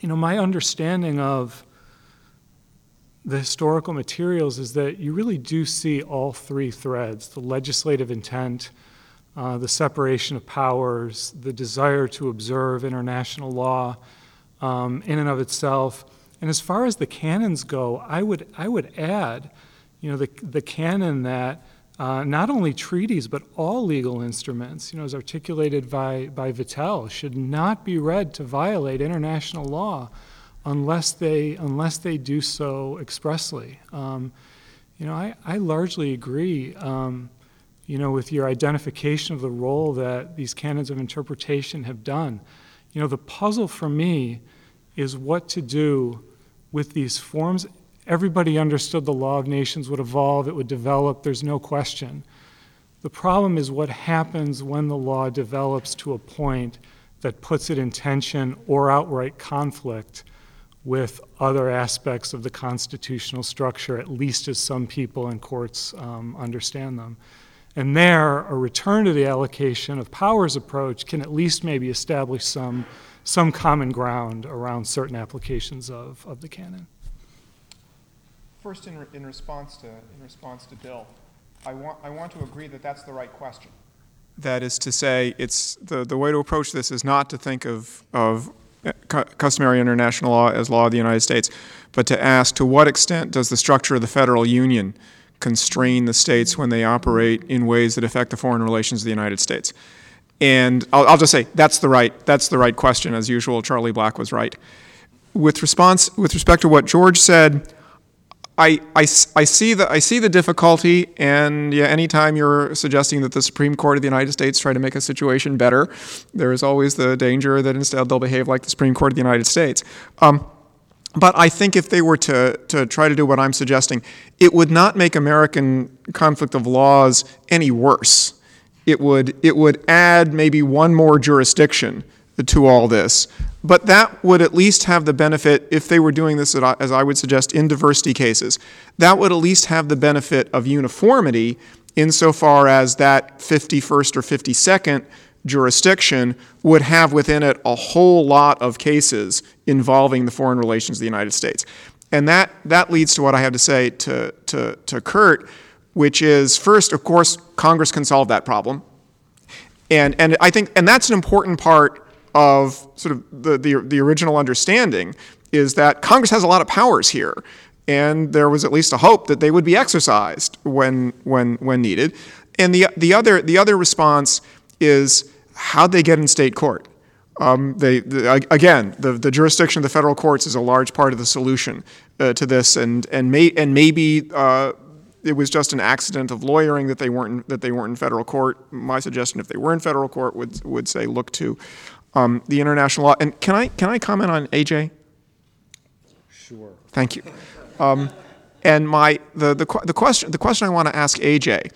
you know, my understanding of the historical materials is that you really do see all three threads the legislative intent, uh, the separation of powers, the desire to observe international law um, in and of itself. And as far as the canons go, I would, I would add, you know, the, the canon that uh, not only treaties, but all legal instruments, you know, as articulated by, by Vattel, should not be read to violate international law unless they, unless they do so expressly. Um, you know, I, I largely agree, um, you know, with your identification of the role that these canons of interpretation have done. You know, the puzzle for me is what to do with these forms everybody understood the law of nations would evolve, it would develop, there's no question. The problem is what happens when the law develops to a point that puts it in tension or outright conflict with other aspects of the constitutional structure, at least as some people in courts um, understand them. And there, a return to the allocation of powers approach can at least maybe establish some, some common ground around certain applications of, of the canon.
First, in, re- in response to, in response to Bill, I want, I want to agree that that's the right question. That is to say, it's, the, the way to approach this is not to think of, of uh, customary international law as law of the United States, but to ask to what extent does the structure of the federal union constrain the states when they operate in ways that affect the foreign relations of the United States? And I'll, I'll just say that's the right that's the right question. As usual, Charlie Black was right. With response with respect to what George said, I, I, I, see the, I see the difficulty, and yeah, anytime you're suggesting that the Supreme Court of the United States try to make a situation better, there is always the danger that instead they'll behave like the Supreme Court of the United States. Um, but I think if they were to, to try to do what I'm suggesting, it would not make American conflict of laws any worse. It would, it would add maybe one more jurisdiction to all this. But that would at least have the benefit, if they were doing this, as I would suggest, in diversity cases, that would at least have the benefit of uniformity insofar as that 51st or 52nd jurisdiction would have within it a whole lot of cases involving the foreign relations of the United States. And that, that leads to what I have to say to, to, to Curt, which is first, of course, Congress can solve that problem. And, and I think, and that's an important part of sort of the, the, the original understanding is that Congress has a lot of powers here, and there was at least a hope that they would be exercised when, when, when needed. And the, the, other, the other response is how'd they get in state court? Um, they, the, again, the, the jurisdiction of the federal courts is a large part of the solution uh, to this, and, and, may, and maybe uh, it was just an accident of lawyering that they weren't in, that they weren't in federal court. My suggestion, if they were in federal court, would would say look to um, the international law. And can I can I comment on AJ?
Sure.
Thank you. Um, and my the, the the question the question I want to ask AJ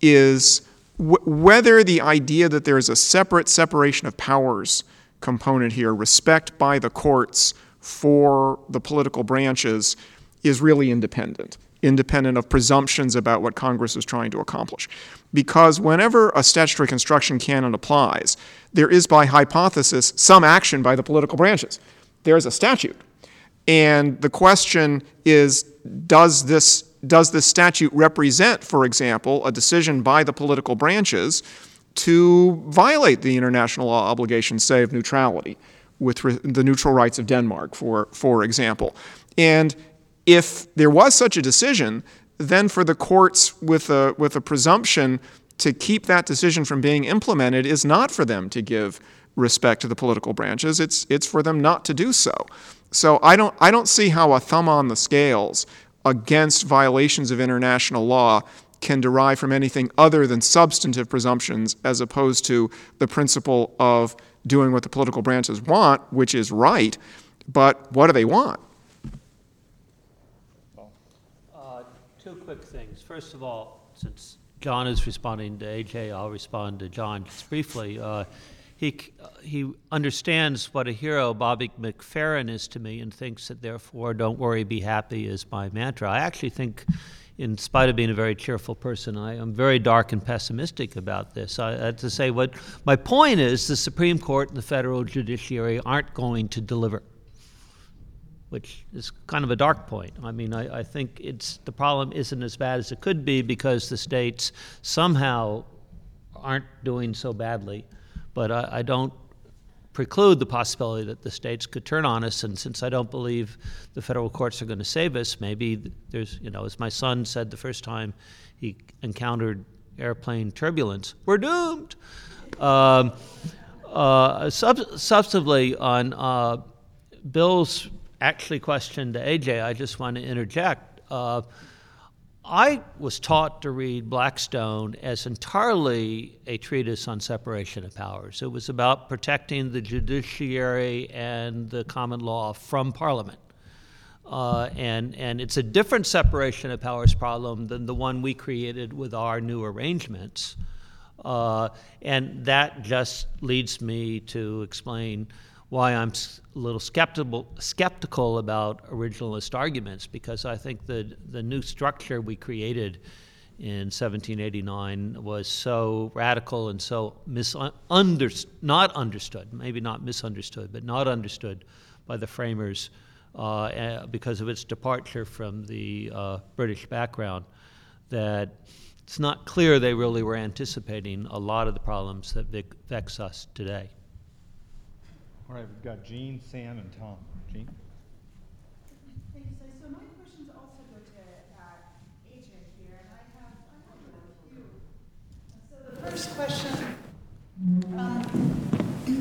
is wh- whether the idea that there is a separate separation of powers component here, respect by the courts for the political branches, is really independent, independent of presumptions about what Congress is trying to accomplish. Because whenever a statutory construction canon applies, there is by hypothesis some action by the political branches. There's a statute. And the question is does this, does this statute represent, for example, a decision by the political branches to violate the international law obligations, say, of neutrality, with the neutral rights of Denmark, for, for example? And if there was such a decision, then for the courts with a, with a presumption to keep that decision from being implemented is not for them to give respect to the political branches. It's, it's for them not to do so. So I don't, I don't see how a thumb on the scales against violations of international law can derive from anything other than substantive presumptions as opposed to the principle of doing what the political branches want, which is right, but what do they want?
Uh, Two quick things. First of all, since John is responding to AJ, I'll respond to John just briefly. Uh, He, uh, he understands what a hero Bobby McFerrin is to me and thinks that therefore, don't worry, be happy is my mantra. I actually think, in spite of being a very cheerful person, I am very dark and pessimistic about this. I, to say what my point is, the Supreme Court and the federal judiciary aren't going to deliver which is kind of a dark point. I mean, I, I think it's the problem isn't as bad as it could be because the states somehow aren't doing so badly. But I, I don't preclude the possibility that the states could turn on us. And since I don't believe the federal courts are going to save us, maybe there's, you know, as my son said the first time he encountered airplane turbulence, we're doomed. Um, uh, sub- substantively, on uh, Bill's actually question to AJ, I just want to interject. Uh, I was taught to read Blackstone as entirely a treatise on separation of powers. It was about protecting the judiciary and the common law from Parliament. Uh, and, and it's a different separation of powers problem than the one we created with our new arrangements. Uh, and that just leads me to explain why I'm a little skeptical, skeptical about originalist arguments, because I think the, the new structure we created in 1789 was so radical and so misunder, not understood, maybe not misunderstood, but not understood by the framers uh, eh, because of its departure from the uh, British background, that it's not clear they really were anticipating a lot of the problems that vex us today.
All right, we've got Jean, Sam, and Tom. Jean?
Thanks. So so my questions also go to uh, AJ here, and I have, I have a few. So the first question um,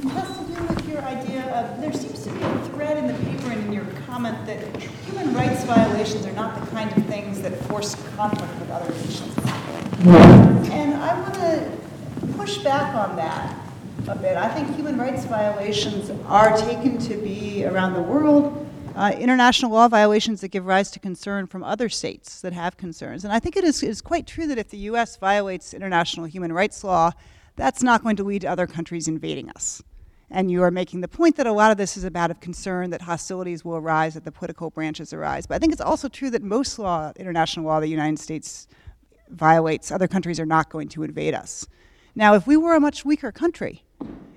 has to do with your idea of, there seems to be a thread in the paper and in your comment that human rights violations are not the kind of things that force conflict with other nations. And I want to push back on that a bit. I think human rights violations are taken to be around the world uh, international law violations that give rise to concern from other states that have concerns. And I think it is, is quite true that if the U.S. violates international human rights law, that's not going to lead to other countries invading us. And you are making the point that a lot of this is about of concern that hostilities will arise, that the political branches arise. But I think it's also true that most law, international law, the United States violates, other countries are not going to invade us. Now, if we were a much weaker country,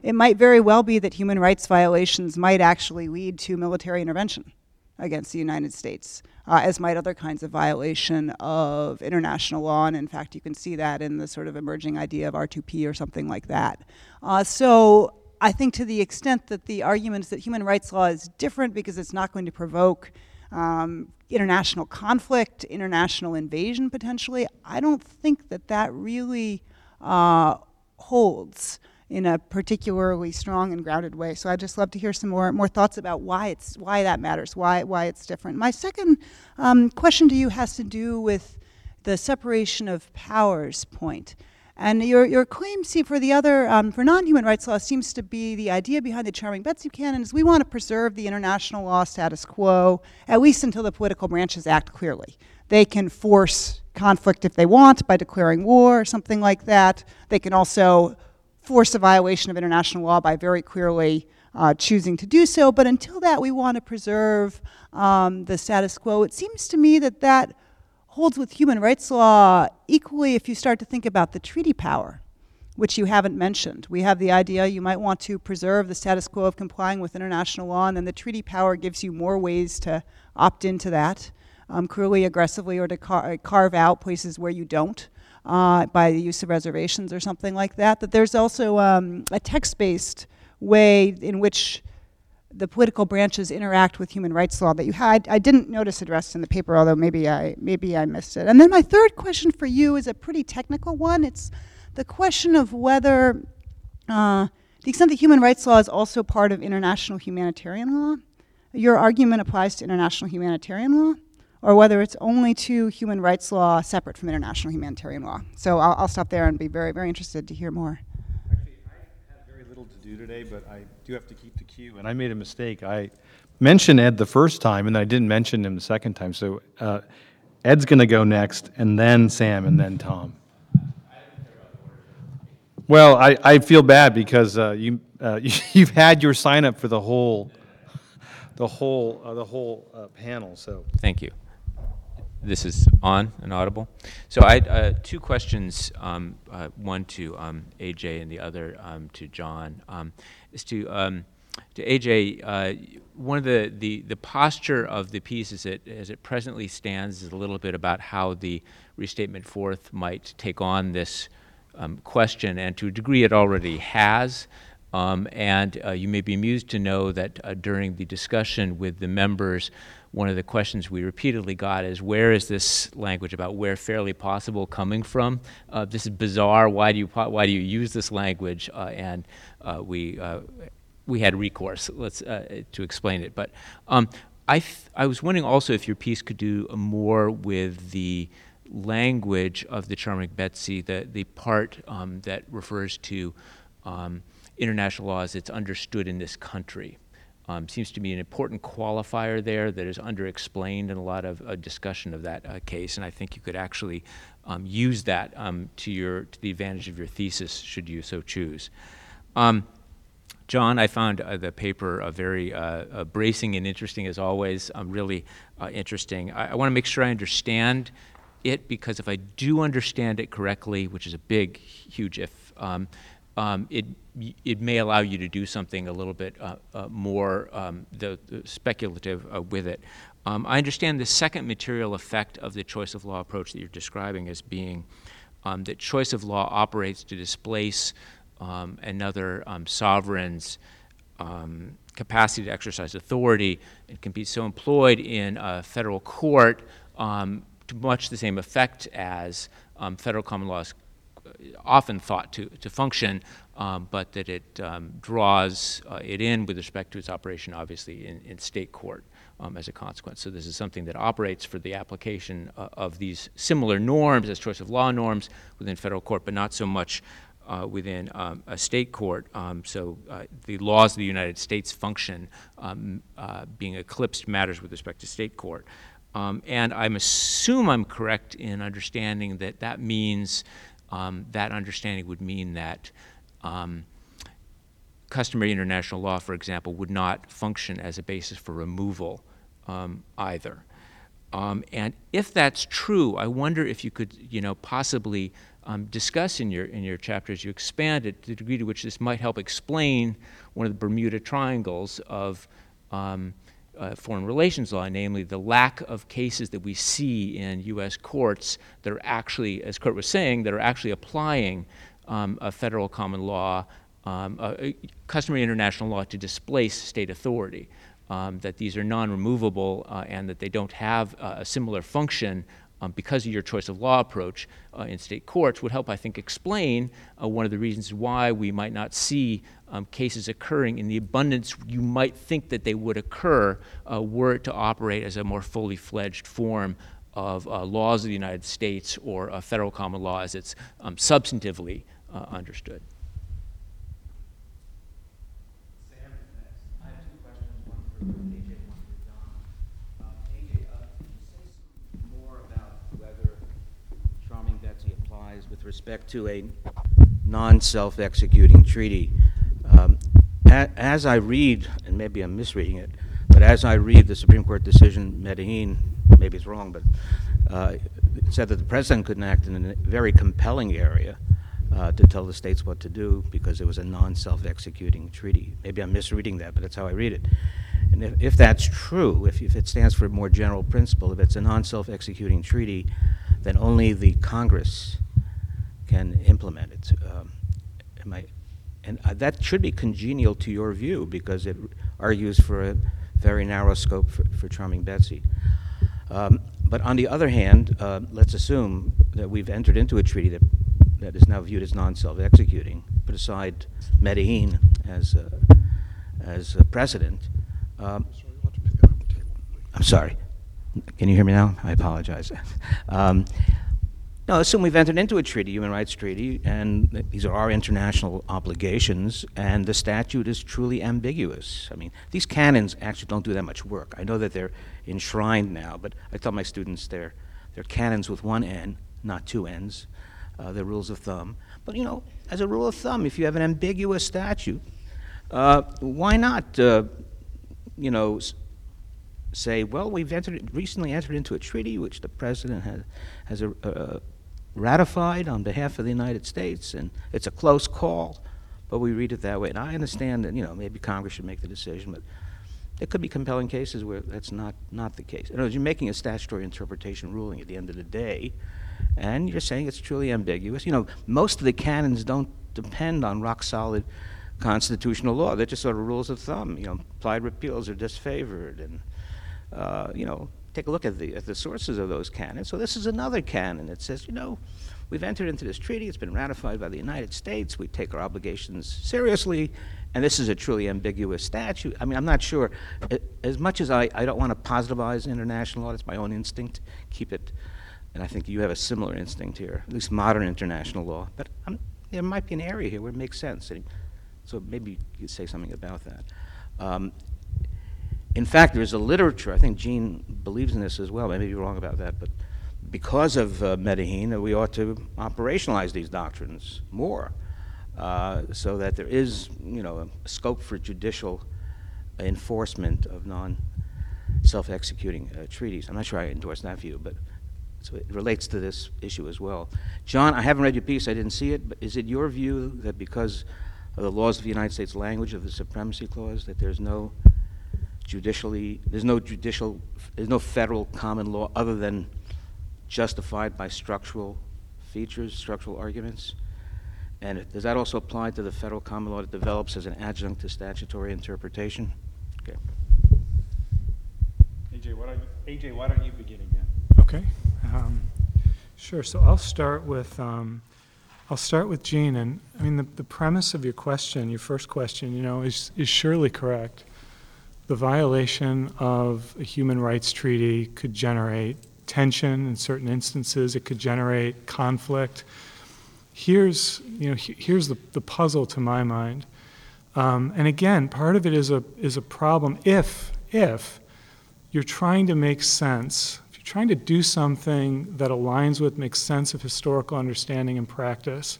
it might very well be that human rights violations might actually lead to military intervention against the United States, uh, as might other kinds of violation of international law. And in fact, you can see that in the sort of emerging idea of R2P or something like that. Uh, so I think to the extent that the argument is that human rights law is different because it's not going to provoke um, international conflict, international invasion potentially, I don't think that that really uh, holds in a particularly strong and grounded way. So I'd just love to hear some more more thoughts about why it's why that matters, why why it's different. My second um, question to you has to do with the separation of powers point. And your, your claim see, for the other, um, for non-human rights law seems to be the idea behind the Charming Betsy canon is we want to preserve the international law status quo, at least until the political branches act clearly. They can force conflict if they want by declaring war or something like that. They can also force a violation of international law by very clearly uh, choosing to do so. But until that, we want to preserve um, the status quo. It seems to me that that holds with human rights law equally if you start to think about the treaty power, which you haven't mentioned. We have the idea you might want to preserve the status quo of complying with international law, and then the treaty power gives you more ways to opt into that, um, clearly, aggressively, or to car- carve out places where you don't. Uh, by the use of reservations or something like that. That there's also um, a text based way in which the political branches interact with human rights law that you had. I didn't notice addressed in the paper, although maybe I maybe I missed it. And then my third question for you is a pretty technical one. It's the question of whether uh, the extent that human rights law is also part of international humanitarian law. Your argument applies to international humanitarian law, or whether it's only to human rights law separate from international humanitarian law. So I'll, I'll stop there and be very very interested to hear more.
Actually, I have very little to do today, but I do have to keep the queue, and I made a mistake. I mentioned Ed the first time, and I didn't mention him the second time, so uh, Ed's going to go next, and then Sam, and then Tom. Well, I, I feel bad because uh, you, uh, you've had your sign up for the whole, the whole, uh, the whole uh, panel, so.
Thank you. This is on and audible. So I had uh, two questions, um, uh, one to um, AJ and the other um, to John. Um, is to um, to AJ, uh, one of the, the the posture of the piece as it as it presently stands is a little bit about how the restatement fourth might take on this um, question, and to a degree it already has. Um, and uh, you may be amused to know that uh, during the discussion with the members, one of the questions we repeatedly got is where is this language about where fairly possible coming from? Uh, this is bizarre. Why do you why do you use this language? Uh, and uh, we uh, we had recourse let's to explain it. But um, I I was wondering also if your piece could do more with the language of the Charming Betsy, the the part um, that refers to um, international law as it's understood in this country. Um, seems to be an important qualifier there that is underexplained in a lot of uh, discussion of that uh, case, and I think you could actually um, use that um, to your to the advantage of your thesis, should you so choose. Um, John, I found uh, the paper uh, very uh, uh, bracing and interesting as always. Um, really interesting. I, I want to make sure I understand it because if I do understand it correctly, which is a big, huge if, um, um, it, it may allow you to do something a little bit uh, uh, more um, the, the speculative uh, with it. Um, I understand the second material effect of the choice of law approach that you're describing as being um, that choice of law operates to displace um, another um, sovereign's capacity to exercise authority. It can be so employed in a federal court to much the same effect as federal common law is often thought to, to function, um, but that it um, draws uh, it in with respect to its operation, obviously, in, in state court um, as a consequence. So this is something that operates for the application uh, of these similar norms as choice of law norms within federal court, but not so much uh, within um, a state court. Um, so uh, the laws of the United States function um, uh, being eclipsed matters with respect to state court. Um, and I assume I'm correct in understanding that that means um, that understanding would mean that um, customary international law, for example, would not function as a basis for removal um, either. Um, and if that's true, I wonder if you could, you know, possibly um, discuss in your in your chapter as you expand it the degree to which this might help explain one of the Bermuda triangles of um, uh, foreign relations law, namely the lack of cases that we see in U.S. courts that are actually, as Curt was saying, that are actually applying um, a federal common law, um, customary international law to displace state authority. Um, that these are non-removable uh, and that they don't have uh, a similar function um, because of your choice of law approach uh, in state courts would help, I think, explain uh, one of the reasons why we might not see um, cases occurring in the abundance you might think that they would occur uh, were it to operate as a more fully fledged form of uh, laws of the United States or federal common law as it's um, substantively uh, understood.
Sam I have two questions, one for AJ, one for John. AJ, uh, can you say some more about whether Charming Betsy applies with respect to a non-self-executing treaty? Um, As I read, and maybe I'm misreading it, but as I read the Supreme Court decision, Medellin, maybe it's wrong, but uh, it said that the president couldn't act in a very compelling area uh, to tell the states what to do because it was a non-self-executing treaty. Maybe I'm misreading that, but that's how I read it. And if, if that's true, if, if it stands for a more general principle, if it's a non-self-executing treaty, then only the Congress can implement it. Um, am I, and uh, that should be congenial to your view because it argues for a very narrow scope for, for Charming Betsy. Um, but on the other hand, uh, let's assume that we've entered into a treaty that, that is now viewed as non-self-executing, put aside Medellin as, uh, as a precedent. Um, I'm sorry. Can you hear me now? I apologize. Um, no, assume we've entered into a treaty, human rights treaty, and these are our international obligations, and the statute is truly ambiguous. I mean, these canons actually don't do that much work. I know that they're enshrined now, but I tell my students they're, they're canons with one N, not two N's. Uh, rules of thumb. But, you know, as a rule of thumb, if you have an ambiguous statute, uh, why not, uh, you know, say, well, we've entered, recently entered into a treaty which the president has, has uh, uh, ratified on behalf of the United States, and it's a close call, but we read it that way. And I understand that, you know, maybe Congress should make the decision, but there could be compelling cases where that's not, not the case. In other words, you're making a statutory interpretation ruling at the end of the day, and you're saying it's truly ambiguous. You know, most of the canons don't depend on rock-solid constitutional law. They're just sort of rules of thumb. You know, implied repeals are disfavored, and uh, you know, take a look at the, at the sources of those canons. So this is another canon that says, you know, we've entered into this treaty, it's been ratified by the United States, we take our obligations seriously, and this is a truly ambiguous statute. I mean, I'm not sure, as much as I, I don't want to positivize international law, it's my own instinct, keep it, and I think you have a similar instinct here, at least modern international law, but there might be an area here where it makes sense, so maybe you could say something about that. Um, in fact, there's a literature, I think Jean believes in this as well, I may be wrong about that, but because of uh, Medellin, we ought to operationalize these doctrines more, uh, so that there is, you know, a scope for judicial enforcement of non-self-executing uh, treaties. I'm not sure I endorse that view, but so it relates to this issue as well. John, I haven't read your piece, I didn't see it, but is it your view that because of the laws of the United States language of the Supremacy Clause, that there's no judicially, there's no judicial, there's no federal common law other than justified by structural features, structural arguments? And does that also apply to the federal common law that develops as an adjunct to statutory interpretation? Okay.
AJ, why don't, AJ, why don't you begin again?
Okay. Um, Sure, so I'll start with, um, I'll start with Jean, and, I mean, the, the premise of your question, your first question, you know, is, is surely correct. The violation of a human rights treaty could generate tension in certain instances, it could generate conflict. Here's, you know, he- here's the, the puzzle to my mind. Um, and again, part of it is a, is a problem if, if you're trying to make sense, trying to do something that aligns with, makes sense of historical understanding and practice,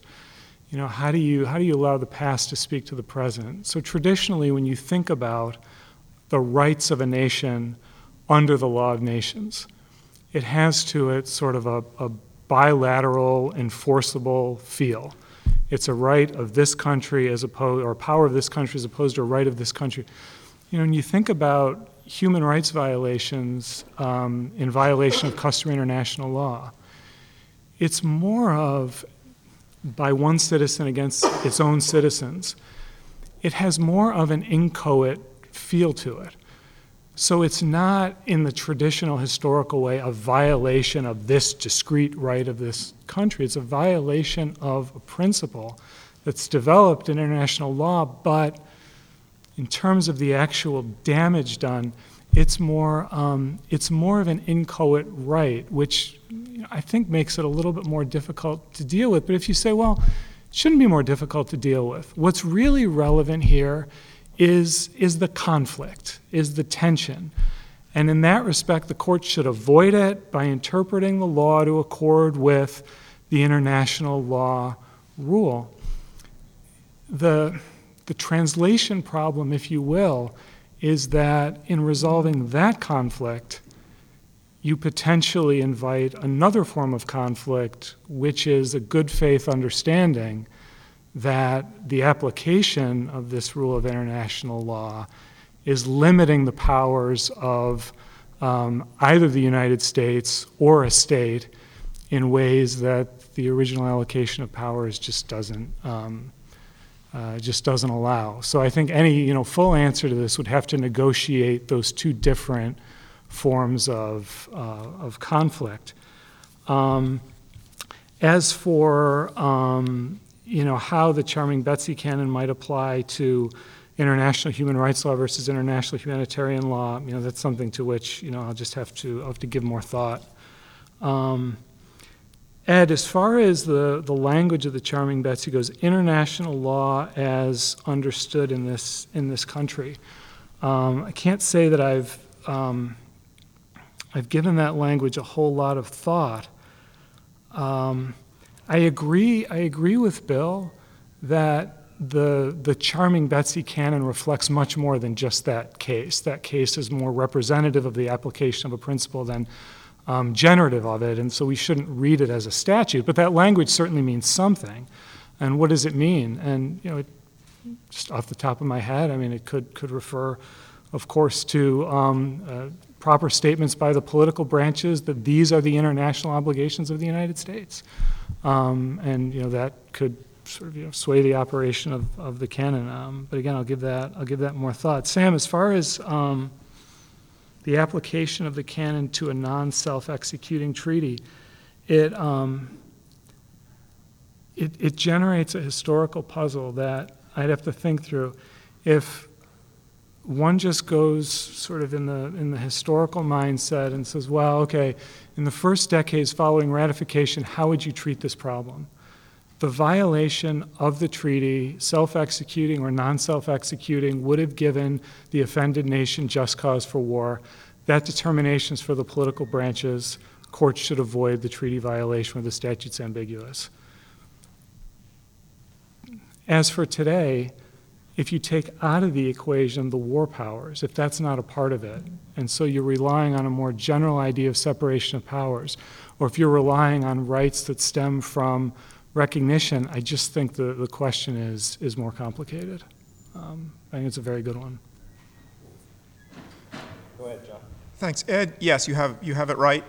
you know, how do you, how do you allow the past to speak to the present? So traditionally, when you think about the rights of a nation under the law of nations, it has to it sort of a, a bilateral, enforceable feel. It's a right of this country as opposed, or power of this country as opposed to a right of this country. You know, when you think about human rights violations um, in violation of customary international law, it's more of by one citizen against its own citizens. It has more of an inchoate feel to it. So it's not in the traditional historical way a violation of this discrete right of this country. It's a violation of a principle that's developed in international law, but in terms of the actual damage done, It's more, um, it's more of an inchoate right, which I think makes it a little bit more difficult to deal with. But if you say, well, it shouldn't be more difficult to deal with, what's really relevant here is, is the conflict, is the tension. And in that respect, the court should avoid it by interpreting the law to accord with the international law rule. The, the translation problem, if you will, is that in resolving that conflict, you potentially invite another form of conflict, which is a good faith understanding that the application of this rule of international law is limiting the powers of um, either the United States or a state in ways that the original allocation of powers just doesn't um, uh, just doesn't allow. So I think any you know full answer to this would have to negotiate those two different forms of uh, of conflict. Um, as for um, you know how the charming Betsy canon might apply to international human rights law versus international humanitarian law, you know that's something to which you know I'll just have to I'll have to give more thought. Um, Ed, as far as the, the language of the Charming Betsy goes, international law as understood in this, in this country, um, I can't say that I've, um, I've given that language a whole lot of thought. Um, I agree, I agree with Bill that the, the Charming Betsy canon reflects much more than just that case. That case is more representative of the application of a principle than um, generative of it, and so we shouldn't read it as a statute. But that language certainly means something. And what does it mean? And you know, it, just off the top of my head, I mean, it could could refer, of course, to um, uh, proper statements by the political branches that these are the international obligations of the United States, um, and you know that could sort of you know, sway the operation of, of the canon. Um, but again, I'll give that I'll give that more thought. Sam, as far as um, the application of the canon to a non self executing treaty, it, um, it, it generates a historical puzzle that I'd have to think through. If one just goes sort of in the, in the historical mindset and says, well, okay, in the first decades following ratification, how would you treat this problem? The violation of the treaty, self executing or non self executing, would have given the offended nation just cause for war. That determination is for the political branches. Courts should avoid the treaty violation where the statute's ambiguous. As for today, if you take out of the equation the war powers, if that's not a part of it, and so you're relying on a more general idea of separation of powers, or if you're relying on rights that stem from recognition, I just think the, the question is, is more complicated. Um, I think it's a very good one.
Go ahead, John.
Thanks, Ed. Yes, you have you have it right,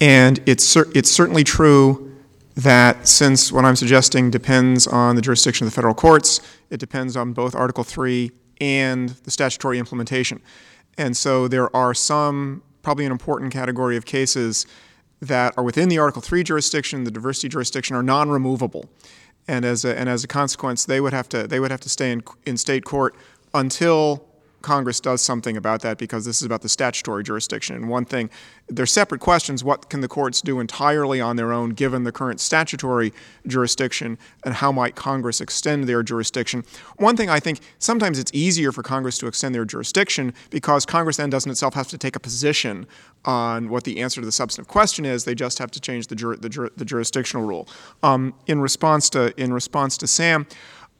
and it's cer- it's certainly true that since what I'm suggesting depends on the jurisdiction of the federal courts, it depends on both Article Three and the statutory implementation, and so there are some probably an important category of cases that are within the Article 3 jurisdiction, the diversity jurisdiction, are non-removable. And as a, and as a consequence, they would have to, they would have to stay in, in state court until Congress does something about that because this is about the statutory jurisdiction. And one thing, they're separate questions. What can the courts do entirely on their own given the current statutory jurisdiction, and how might Congress extend their jurisdiction? One thing I think sometimes it's easier for Congress to extend their jurisdiction because Congress then doesn't itself have to take a position on what the answer to the substantive question is. They just have to change the, jur- the, jur- the jurisdictional rule. Um, in response to in response to Sam,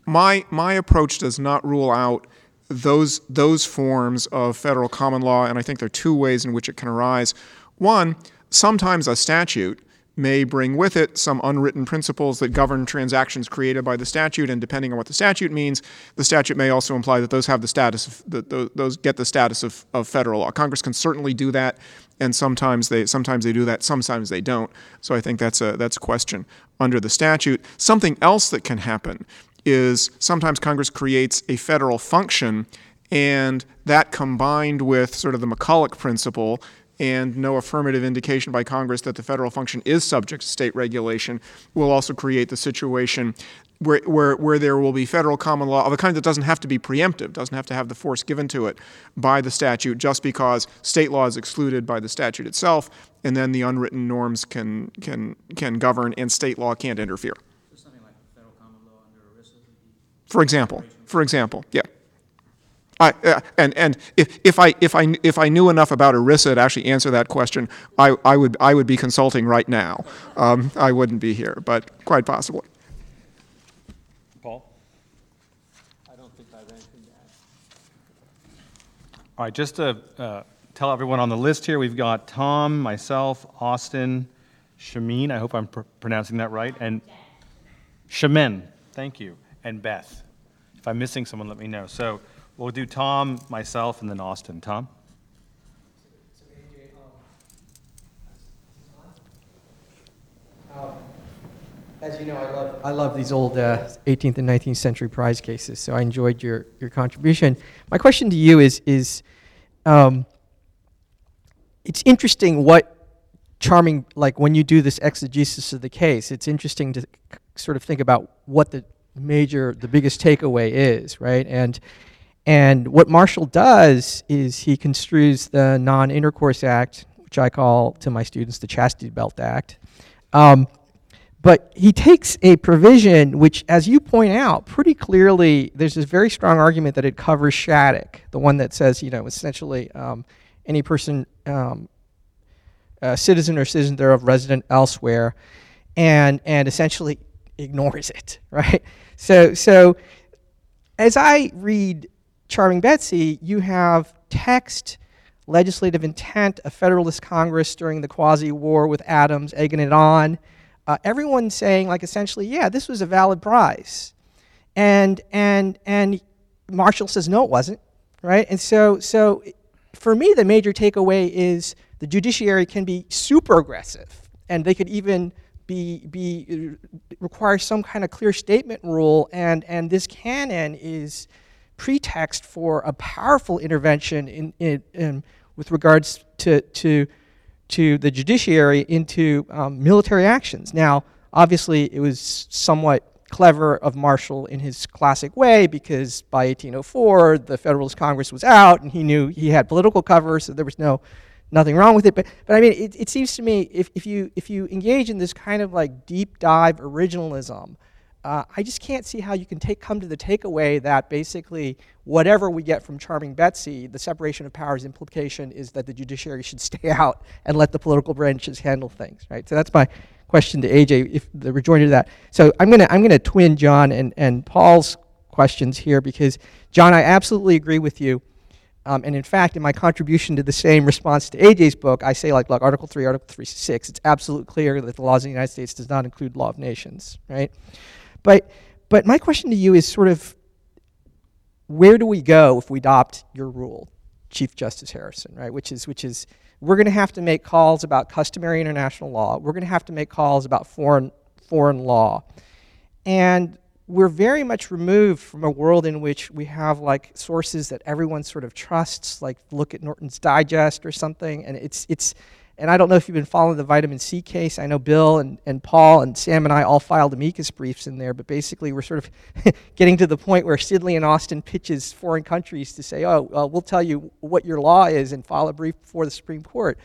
my my approach does not rule out those those forms of federal common law, and I think there are two ways in which it can arise. One, sometimes a statute may bring with it some unwritten principles that govern transactions created by the statute, and depending on what the statute means, the statute may also imply that those have the status of that those get the status of, of federal law. Congress can certainly do that, and sometimes they sometimes they do that, sometimes they don't. So I think that's a that's a question under the statute. Something else that can happen is sometimes Congress creates a federal function, and that combined with sort of the McCulloch principle and no affirmative indication by Congress that the federal function is subject to state regulation will also create the situation where, where, where there will be federal common law of a kind that doesn't have to be preemptive, doesn't have to have the force given to it by the statute just because state law is excluded by the statute itself, and then the unwritten norms can, can, can govern and state law can't interfere. For example, for example, yeah. I, uh, and and if, if I if I if I knew enough about ERISA to actually answer that question, I, I would I would be consulting right now. Um, I wouldn't be here, but quite possibly.
Paul? I don't think I have anything to add. All right, just to uh, tell everyone on the list here, we've got Tom, myself, Austin, Chimène, I hope I'm pr- pronouncing that right, and Chimène, thank you, and Beth. If I'm missing someone, let me know. So we'll do Tom, myself, and then Austin. Tom?
As you know, I love, I love these old uh, 18th and 19th century prize cases, so I enjoyed your, your contribution. My question to you is, is um, it's interesting what charming, like when you do this exegesis of the case, it's interesting to sort of think about what the major, the biggest takeaway is, right? And, and what Marshall does is he construes the Non Intercourse Act, which I call to my students the Chastity Belt Act. Um, but he takes a provision which, as you point out, pretty clearly, there's this very strong argument that it covers Shattuck, the one that says, you know, essentially um, any person, um, citizen or citizen thereof resident elsewhere, and, and essentially ignores it, right? So, so as I read Charming Betsy, you have text, legislative intent, a Federalist Congress during the quasi war with Adams egging it on uh, everyone saying like essentially, yeah, this was a valid prize, and and and Marshall says no, it wasn't, right? And so so for me, the major takeaway is the judiciary can be super aggressive, and they could even be be uh, require some kind of clear statement rule, and and this canon is pretext for a powerful intervention in, in, in with regards to to to the judiciary into um, military actions. Now, obviously, it was somewhat clever of Marshall in his classic way because by 1804 the Federalist Congress was out and he knew he had political cover, so there was no nothing wrong with it. But but I mean, it, it seems to me if, if you if you engage in this kind of like deep dive originalism, uh, I just can't see how you can take come to the takeaway that basically whatever we get from Charming Betsy, the separation of powers implication is that the judiciary should stay out and let the political branches handle things, right? So that's my question to AJ, if the rejoinder to that. So I'm gonna I'm gonna twin John and, and Paul's questions here because John, I absolutely agree with you. Um, and in fact, in my contribution to the same response to AJ's book, I say like, look, Article 3, Article 3, 6, it's absolutely clear that the laws of the United States does not include law of nations, right? But, but my question to you is sort of where do we go if we adopt your rule, Chief Justice Harrison, right? Which is, which is we're going to have to make calls about customary international law. We're going to have to make calls about foreign, foreign law. And we're very much removed from a world in which we have like sources that everyone sort of trusts, like look at Norton's Digest or something, and it's it's and I don't know if you've been following the vitamin C case. I know Bill and, and Paul and Sam and I all filed amicus briefs in there, but basically we're sort of getting to the point where Sidley and Austin pitches foreign countries to say, oh, well, we'll tell you what your law is and file a brief before the Supreme Court.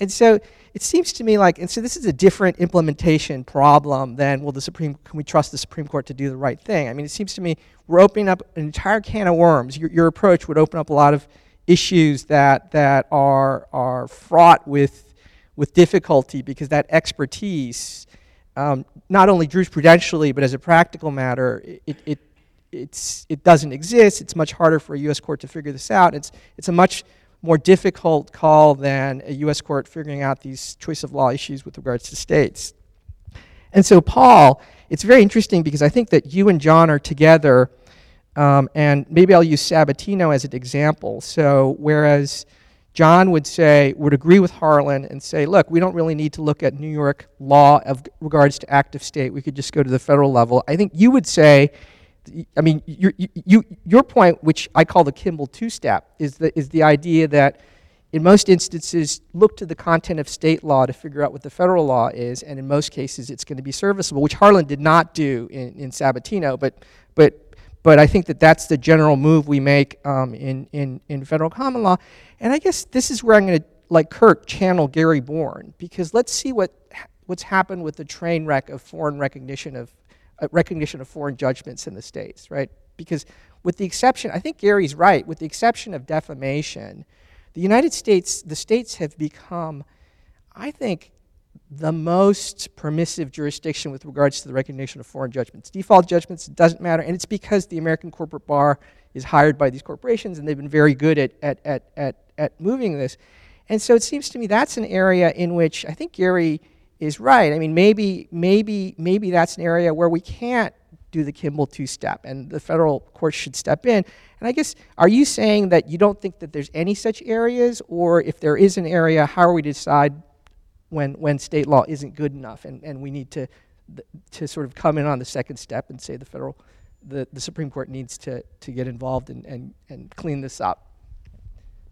And so it seems to me like, and so this is a different implementation problem than, well, the Supreme, can we trust the Supreme Court to do the right thing? I mean, it seems to me we're opening up an entire can of worms. Your, your approach would open up a lot of issues that, that are, are fraught with with difficulty because that expertise, um, not only jurisprudentially but as a practical matter, it, it, it's, it doesn't exist. It's much harder for a U.S. court to figure this out. It's, it's a much more difficult call than a U.S. court figuring out these choice of law issues with regards to states. And so, Paul, it's very interesting because I think that you and John are together, um, and maybe I'll use Sabatino as an example. So, whereas John would say, would agree with Harlan and say, look, we don't really need to look at New York law of regards to active state. We could just go to the federal level. I think you would say, I mean, your, you, your point, which I call the Kimbell two-step, is the, is the idea that in most instances, look to the content of state law to figure out what the federal law is, and in most cases, it's going to be serviceable, which Harlan did not do in, in Sabatino, but, but, but I think that that's the general move we make um, in, in, in federal common law. And I guess this is where I'm going to, like Curt, channel Gary Born, because let's see what, what's happened with the train wreck of foreign recognition of, recognition of foreign judgments in the states, right? Because with the exception, I think Gary's right, with the exception of defamation, the United States, the states have become, I think, the most permissive jurisdiction with regards to the recognition of foreign judgments. Default judgments doesn't matter, and it's because the American corporate bar is hired by these corporations, and they've been very good at, at, at, at, at moving this. And so it seems to me that's an area in which I think Gary is right. I mean, maybe, maybe, maybe that's an area where we can't do the Kimbell two-step, and the federal courts should step in. And I guess, are you saying that you don't think that there's any such areas, or if there is an area, how are we to decide when, when state law isn't good enough, and, and we need to, to sort of come in on the second step and say the federal, the, the Supreme Court needs to, to get involved and, and, and clean this up?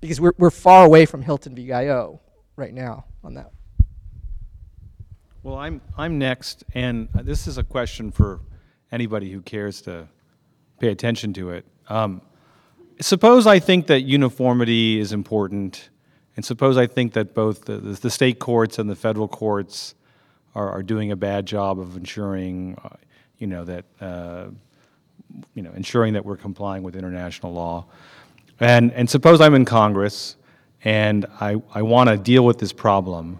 Because we're, we're far away from Hilton v. Guyot right now on that.
Well, I'm, I'm next, and this is a question for anybody who cares to pay attention to it. Um, suppose I think that uniformity is important, and suppose I think that both the, the state courts and the federal courts are, are doing a bad job of ensuring, uh, you know, that, uh, you know, ensuring that we're complying with international law. And, and suppose I'm in Congress and I, I want to deal with this problem.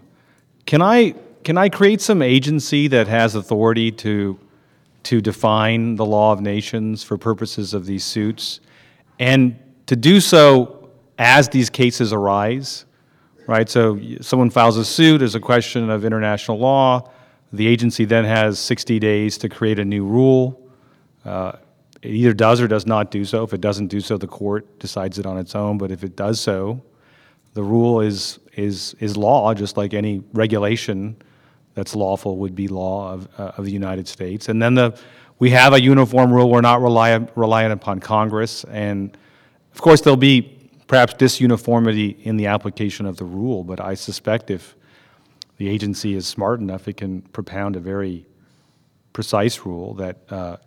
Can I, can I create some agency that has authority to to define the law of nations for purposes of these suits, and to do so as these cases arise, right? So someone files a suit, there's a question of international law, the agency then has 60 days to create a new rule. Uh, it either does or does not do so. If it doesn't do so, the court decides it on its own, but if it does so, the rule is, is, is law, just like any regulation that's lawful would be law of, uh, of the United States. And then the, we have a uniform rule. We're not reliant, reliant upon Congress. And of course, there'll be perhaps disuniformity in the application of the rule, but I suspect if the agency is smart enough, it can propound a very precise rule that uh,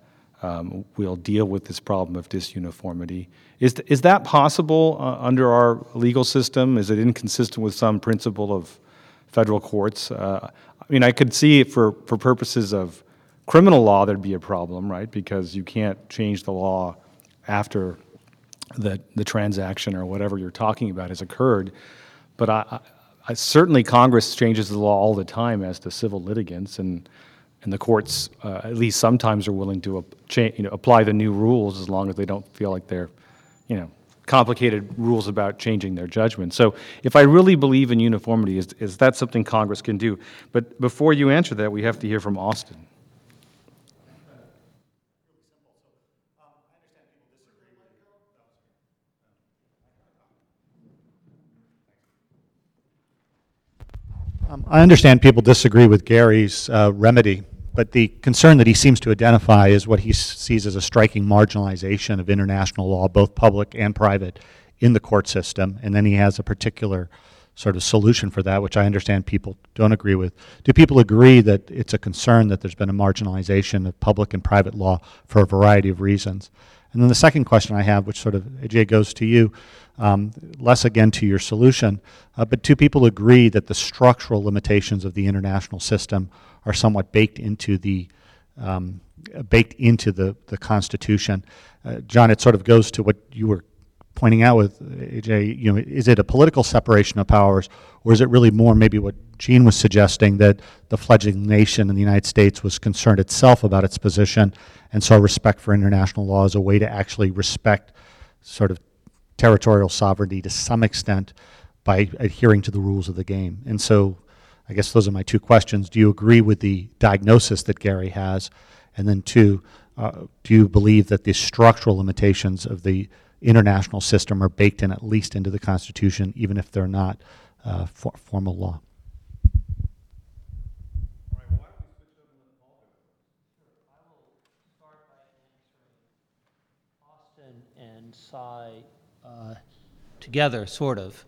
um, will deal with this problem of disuniformity. Is, th is that possible uh, under our legal system? Is it inconsistent with some principle of federal courts? Uh, I mean, I could see for, for purposes of criminal law, there'd be a problem, right? Because you can't change the law after the, the transaction or whatever you're talking about has occurred. But I, I, certainly Congress changes the law all the time as to civil litigants, and, and the courts, uh, at least sometimes, are willing to you know, apply the new rules as long as they don't feel like they're, you know, complicated rules about changing their judgment. So if I really believe in uniformity, is, is that something Congress can do? But before you answer that, we have to hear from Austin.
Um, I understand people disagree with Gary's uh, remedy but the concern that he seems to identify is what he sees as a striking marginalization of international law, both public and private, in the court system. And then he has a particular sort of solution for that, which I understand people don't agree with. Do people agree that it's a concern that there's been a marginalization of public and private law for a variety of reasons? And then the second question I have, which sort of, AJ, goes to you, um, less again to your solution, uh, but do people agree that the structural limitations of the international system are somewhat baked into the um, baked into the, the Constitution. Uh, John, it sort of goes to what you were pointing out with AJ. You know, is it a political separation of powers, or is it really more maybe what Jean was suggesting that the fledgling nation in the United States was concerned itself about its position, and saw respect for international law as a way to actually respect sort of territorial sovereignty to some extent by adhering to the rules of the game. And so I guess those are my two questions. Do you agree with the diagnosis that Gary has? And then two, uh, do you believe that the structural limitations of the international system are baked in at least into the Constitution, even if they're not uh, for formal law?
Austin and uh, together, sort of.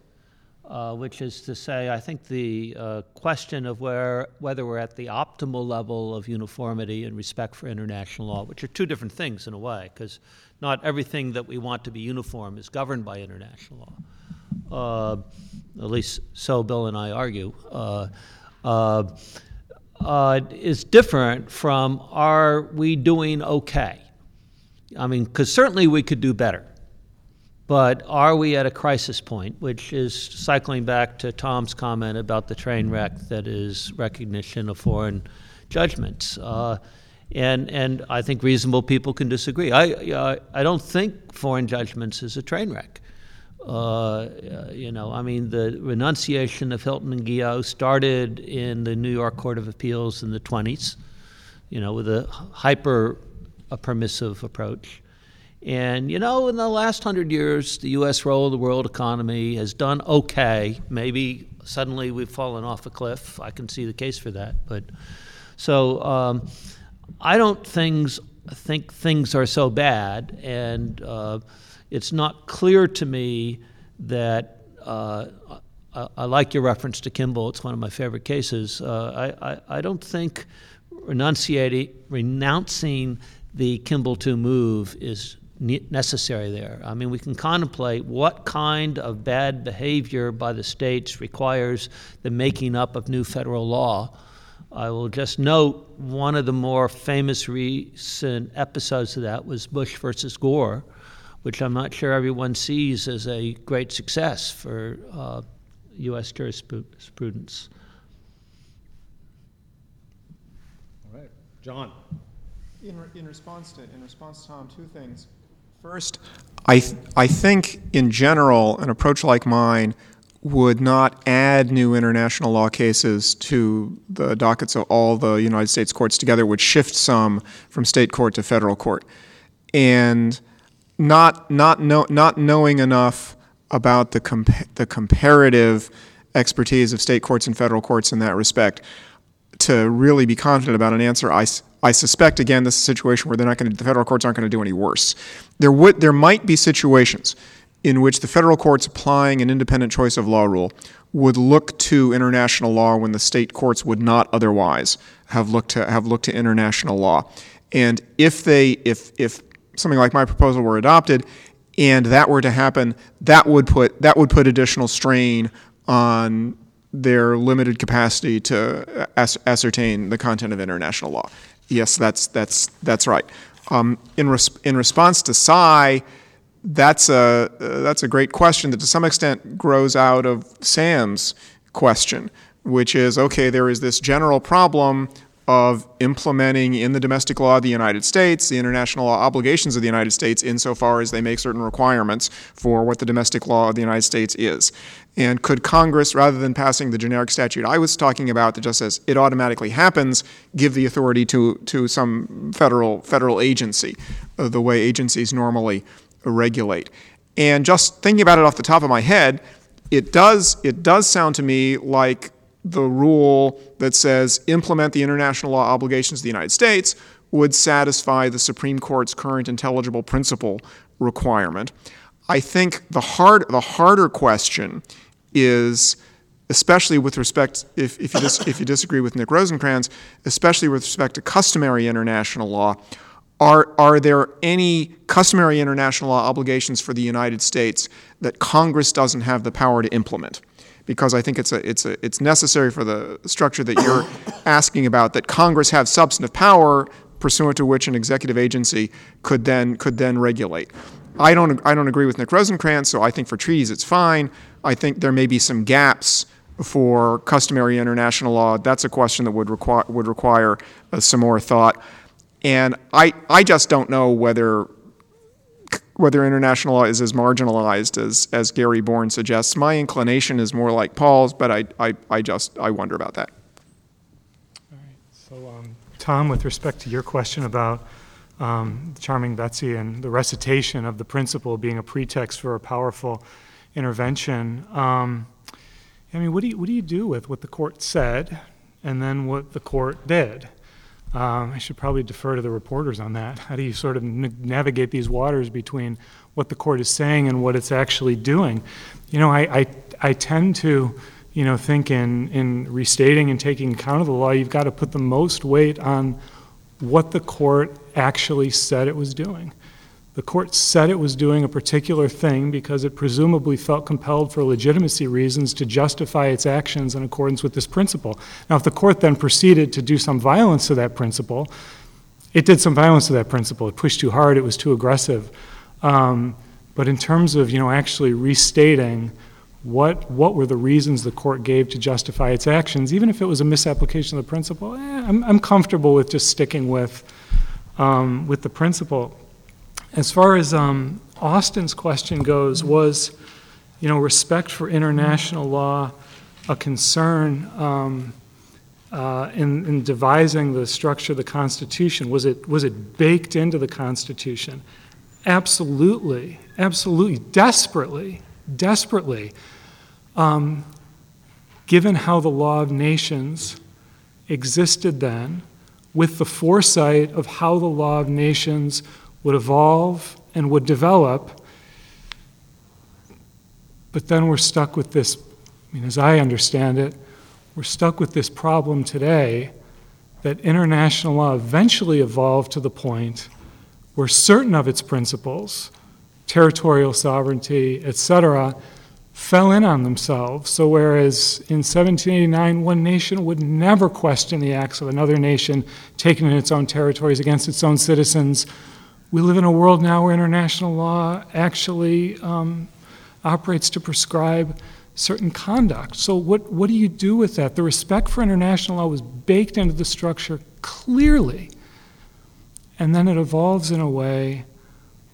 Uh, which is to say, I think the uh, question of where, whether we're at the optimal level of uniformity and respect for international law, which are two different things in a way, because not everything that we want to be uniform is governed by international law. Uh, at least so Bill and I argue. Uh, uh, is different from are we doing okay? I mean, because certainly we could do better. But are we at a crisis point, which is cycling back to Tom's comment about the train wreck that is recognition of foreign judgments? Uh, and, and I think reasonable people can disagree. I, uh, I don't think foreign judgments is a train wreck. Uh, you know, I mean, the renunciation of Hilton and Guyot started in the New York Court of Appeals in the 20s, you know, with a hyper a permissive approach. And, you know, in the last hundred years, the U.S. role of the world economy has done okay. Maybe suddenly we've fallen off a cliff. I can see the case for that. But so um, I don't things, think things are so bad. And uh, it's not clear to me that. Uh, I, like your reference to Kimbell. It's one of my favorite cases. Uh, I, I, I don't think renunciating, renouncing the Kimbell II move is necessary there. I mean, we can contemplate what kind of bad behavior by the states requires the making up of new federal law. I will just note one of the more famous recent episodes of that was Bush versus Gore, which I'm not sure everyone sees as a great success for uh, U.S. jurisprudence.
All right, John.
In, re- in response to in response, Tom, two things. First, I th- I think in general an approach like mine would not add new international law cases to the dockets of all the United States courts together. Would shift some from state court to federal court, and not not know, not knowing enough about the the comparative expertise of state courts and federal courts in that respect to really be confident about an answer. I, I suspect again this is a situation where they're not going to the federal courts aren't going to do any worse. There would there might be situations in which the federal courts applying an independent choice of law rule would look to international law when the state courts would not otherwise have looked to have looked to international law. And if they if if something like my proposal were adopted and that were to happen, that would put that would put additional strain on their limited capacity to uh, as- ascertain the content of international law. Yes, that's that's that's right. Um, in res- in response to Cy, that's a uh, that's a great question that to some extent grows out of Sam's question, which is okay. There is this general problem of implementing in the domestic law of the United States the international obligations of the United States insofar as they make certain requirements for what the domestic law of the United States is. And could Congress, rather than passing the generic statute I was talking about that just says it automatically happens, give the authority to, to some federal, federal agency, uh, the way agencies normally regulate? And just thinking about it off the top of my head, it does, it does sound to me like the rule that says implement the international law obligations of the United States would satisfy the Supreme Court's current intelligible principle requirement. I think the hard the harder question is especially with respect if, if you dis, if you disagree with Nick Rosenkranz, especially with respect to customary international law, are, are there any customary international law obligations for the United States that Congress doesn't have the power to implement? because I think it's a, it's a, it's necessary for the structure that you're asking about that Congress have substantive power pursuant to which an executive agency could then could then regulate. I don't I don't agree with Nick Rosenkranz, so I think for treaties it's fine. I think there may be some gaps for customary international law. That's a question that would require would require uh, some more thought. And I I just don't know whether whether international law is as marginalized as, as Gary Born suggests. My inclination is more like Paul's, but I, I, I just I wonder about that.
All right. So, um, Tom, with respect to your question about um, Charming Betsy and the recitation of the principle being a pretext for a powerful intervention, um, I mean, what do you what do you do with what the court said and then what the court did? Um, I should probably defer to the reporters on that. How do you sort of navigate these waters between what the court is saying and what it's actually doing? You know, I, I, I tend to, you know, think in, in restating and taking account of the law, you've got to put the most weight on what the court actually said it was doing. The court said it was doing a particular thing because it presumably felt compelled for legitimacy reasons to justify its actions in accordance with this principle. Now, if the court then proceeded to do some violence to that principle, it did some violence to that principle. It pushed too hard, it was too aggressive. Um, but in terms of, you know, actually restating what, what were the reasons the court gave to justify its actions, even if it was a misapplication of the principle, eh, I'm, I'm comfortable with just sticking with, um, with the principle. As far as um, Austin's question goes, was, you know, respect for international law a concern um, uh, in, in devising the structure of the Constitution? Was it, was it baked into the Constitution? Absolutely, absolutely, desperately, desperately. Um, given how the law of nations existed then, with the foresight of how the law of nations would evolve and would develop. But then we're stuck with this, I mean, as I understand it, we're stuck with this problem today that international law eventually evolved to the point where certain of its principles, territorial sovereignty, etc., fell in on themselves. So, whereas in 1789, one nation would never question the acts of another nation taken in its own territories against its own citizens, we live in a world now where international law actually um, operates to prescribe certain conduct. So, what, what do you do with that? The respect for international law was baked into the structure clearly, and then it evolves in a way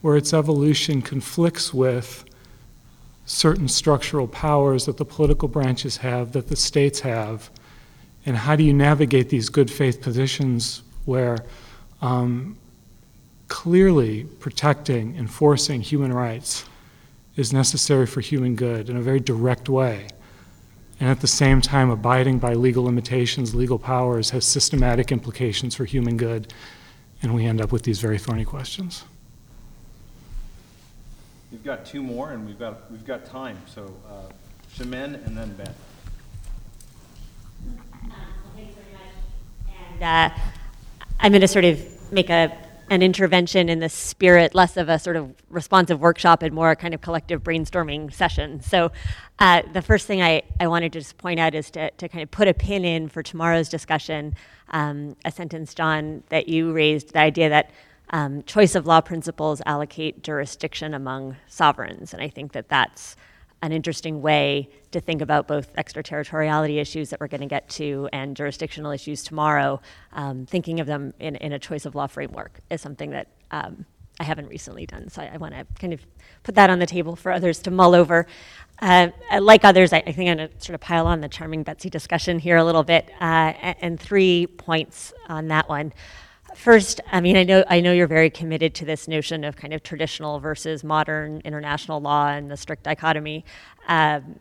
where its evolution conflicts with certain structural powers that the political branches have, that the states have, and how do you navigate these good faith positions where um, clearly protecting, enforcing human rights is necessary for human good in a very direct way. And at the same time, abiding by legal limitations, legal powers, has systematic implications for human good. And we end up with these very thorny questions.
We've got two more, and we've got, we've got time, so uh, Chimène and then Ben. Thanks very much.
And uh, I'm going to sort of make a an intervention in the spirit, less of a sort of responsive workshop and more a kind of collective brainstorming session. So, uh, the first thing I, I wanted to just point out is to, to kind of put a pin in for tomorrow's discussion um, a sentence, John, that you raised the idea that um, choice of law principles allocate jurisdiction among sovereigns. And I think that that's an interesting way to think about both extraterritoriality issues that we're going to get to and jurisdictional issues tomorrow. Um, thinking of them in, in, a choice of law framework is something that um, I haven't recently done. So I, I want to kind of put that on the table for others to mull over. Uh, like others, I, I, think I'm going to sort of pile on the charming Betsy discussion here a little bit, uh, and, and three points on that one. First, I mean, I know I know you're very committed to this notion of kind of traditional versus modern international law and the strict dichotomy. Um,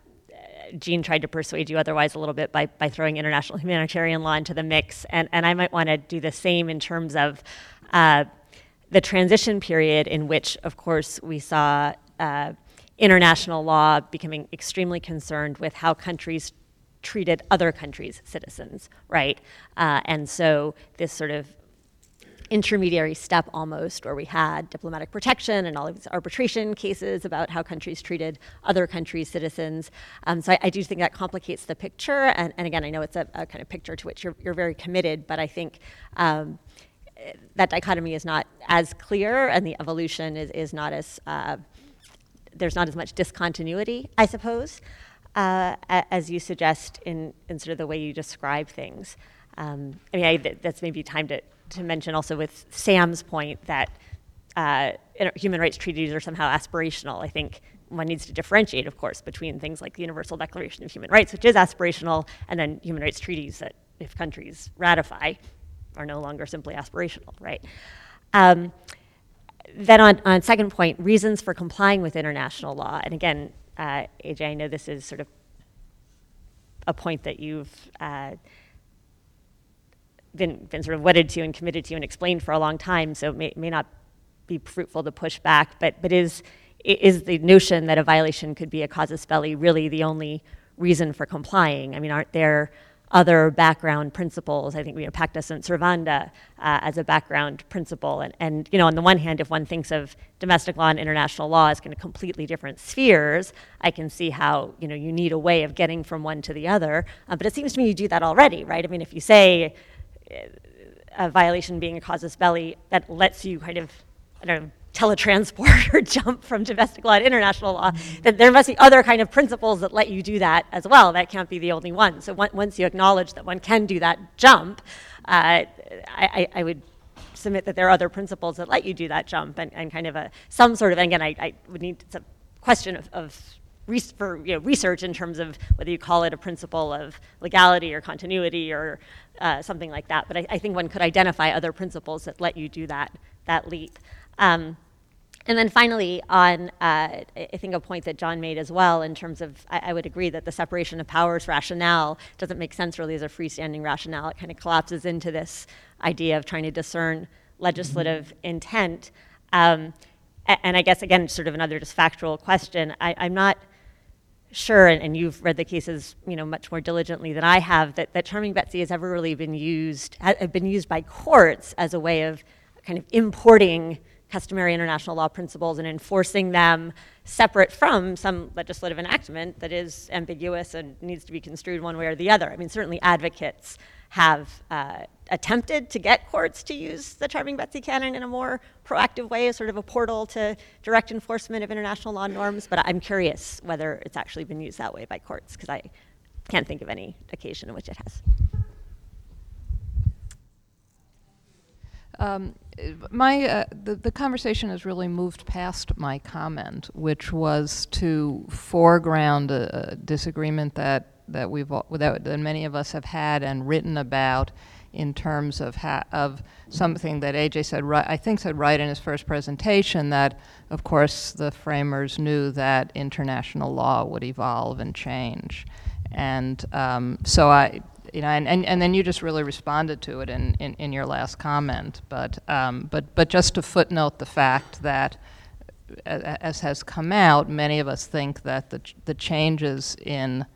Jean tried to persuade you otherwise a little bit by, by throwing international humanitarian law into the mix, and, and I might want to do the same in terms of uh, the transition period in which, of course, we saw uh, international law becoming extremely concerned with how countries treated other countries' citizens, right? Uh, and so this sort of intermediary step almost, where we had diplomatic protection and all of these arbitration cases about how countries treated other countries' citizens. Um, so I, I, do think that complicates the picture. And, and again, I know it's a, a, kind of picture to which you're, you're very committed, but I think um, that dichotomy is not as clear and the evolution is, is not as, uh, there's not as much discontinuity, I suppose, uh, as you suggest in, in sort of the way you describe things. Um, I mean, I, that's maybe time to to mention also with Sam's point that uh, human rights treaties are somehow aspirational. I think one needs to differentiate, of course, between things like the Universal Declaration of Human Rights, which is aspirational, and then human rights treaties that, if countries ratify, are no longer simply aspirational, right? Um, then on, on second point, reasons for complying with international law. And again, uh, AJ, I know this is sort of a point that you've uh, been, been sort of wedded to and committed to and explained for a long time, so it may, may not be fruitful to push back, but, but is, is the notion that a violation could be a casus belli really the only reason for complying? I mean, aren't there other background principles? I think we have pacta sunt servanda uh, as a background principle. And, and, you know, on the one hand, if one thinks of domestic law and international law as kind of completely different spheres, I can see how, you know, you need a way of getting from one to the other. Uh, but it seems to me you do that already, right? I mean, if you say a violation being a casus belli that lets you kind of, I don't know, teletransport or jump from domestic law to international law, then there must be other kind of principles that let you do that as well. That can't be the only one. So on- once you acknowledge that one can do that jump, uh, I, I, I would submit that there are other principles that let you do that jump and, and kind of a some sort of and again I, I would need it's a question of, of for you know, research in terms of whether you call it a principle of legality or continuity or uh, something like that. But I, I think one could identify other principles that let you do that that leap. Um, and then finally, on uh, I think a point that John made as well, in terms of, I, I would agree that the separation of powers rationale doesn't make sense really as a freestanding rationale. It kind of collapses into this idea of trying to discern legislative intent. Um, and I guess again, sort of another just factual question. I, I'm not sure, and, and you've read the cases, you know, much more diligently than I have, that, that charming Betsy has ever really been used, have been used by courts as a way of kind of importing customary international law principles and enforcing them separate from some legislative enactment that is ambiguous and needs to be construed one way or the other. I mean, certainly advocates have uh, attempted to get courts to use the Charming Betsy canon in a more proactive way as sort of a portal to direct enforcement of international law norms, but I'm curious whether it's actually been used that way by courts, because I can't think of any occasion in which it has.
Um, my uh, the, the conversation has really moved past my comment, which was to foreground a, a disagreement that that we've that, that many of us have had and written about in terms of ha- of something that AJ said right I think said right in his first presentation that of course the framers knew that international law would evolve and change. And um, so I you know and, and, and then you just really responded to it in, in, in your last comment. But um, but but just to footnote the fact that as has come out many of us think that the, ch- the changes in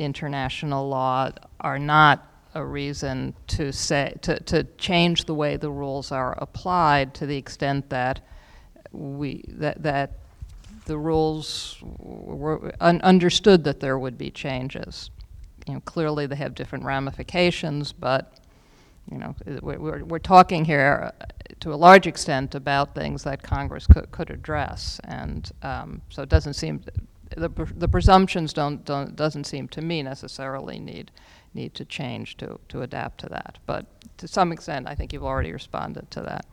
international law are not a reason to say to, to change the way the rules are applied to the extent that we that that the rules were un- understood that there would be changes. You know, clearly they have different ramifications, but you know, we're, we're, talking here uh, to a large extent about things that Congress could, could address, and um, so it doesn't seem the, pr- the presumptions don't, don't doesn't seem to me necessarily need need to change to, to adapt to that. But to some extent, I think you've already responded to that.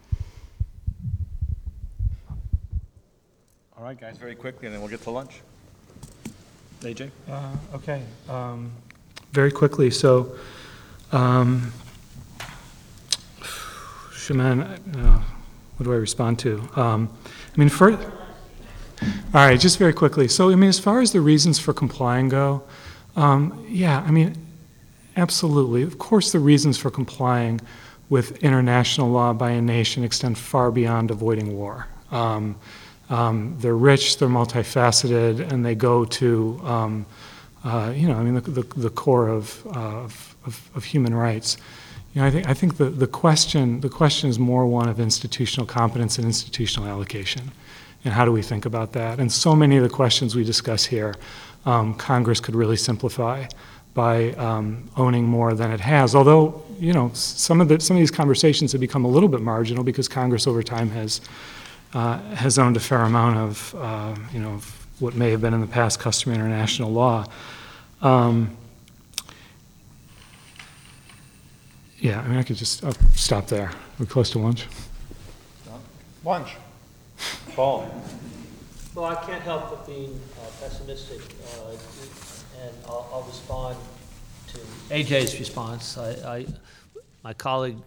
All right, guys, very quickly, and then we'll get to lunch. AJ?
Uh, Okay, um, very quickly, so, um, Chimène, uh, what do I respond to? Um, I mean, first, all right, just very quickly, so, I mean, as far as the reasons for complying go, um, yeah, I mean, absolutely, of course, the reasons for complying with international law by a nation extend far beyond avoiding war. Um, um, they're rich, they're multifaceted, and they go to, um, uh, you know, I mean, the, the, the core of, uh, of, of, human rights. You know, I think, I think the, the question, the question is more one of institutional competence and institutional allocation. And how do we think about that? And so many of the questions we discuss here, um, Congress could really simplify by um, owning more than it has. Although, you know, some of the, some of these conversations have become a little bit marginal because Congress over time has, uh, has owned a fair amount of, uh, you know, what may have been in the past customary international law. Um, yeah, I mean, I could just I'll stop there. We're close to lunch.
Lunch. Paul?
Well, I can't help but being uh, pessimistic, uh, and I'll, I'll respond to AJ's response. I, I, my colleague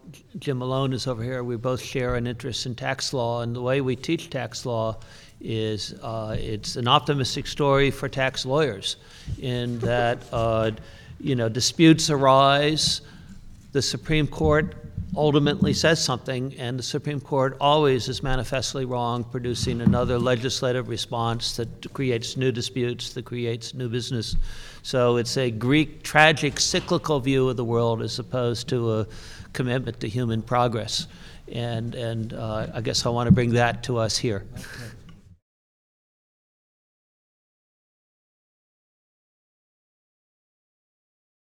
Jim Malone is over here. We both share an interest in tax law, and the way we teach tax law is uh, it's an optimistic story for tax lawyers, in that uh, you know disputes arise, the Supreme Court ultimately says something, and the Supreme Court always is manifestly wrong, producing another legislative response that creates new disputes, that creates new business. So it's a Greek tragic cyclical view of the world as opposed to a commitment to human progress. And, and uh, I guess I want to bring that to us here.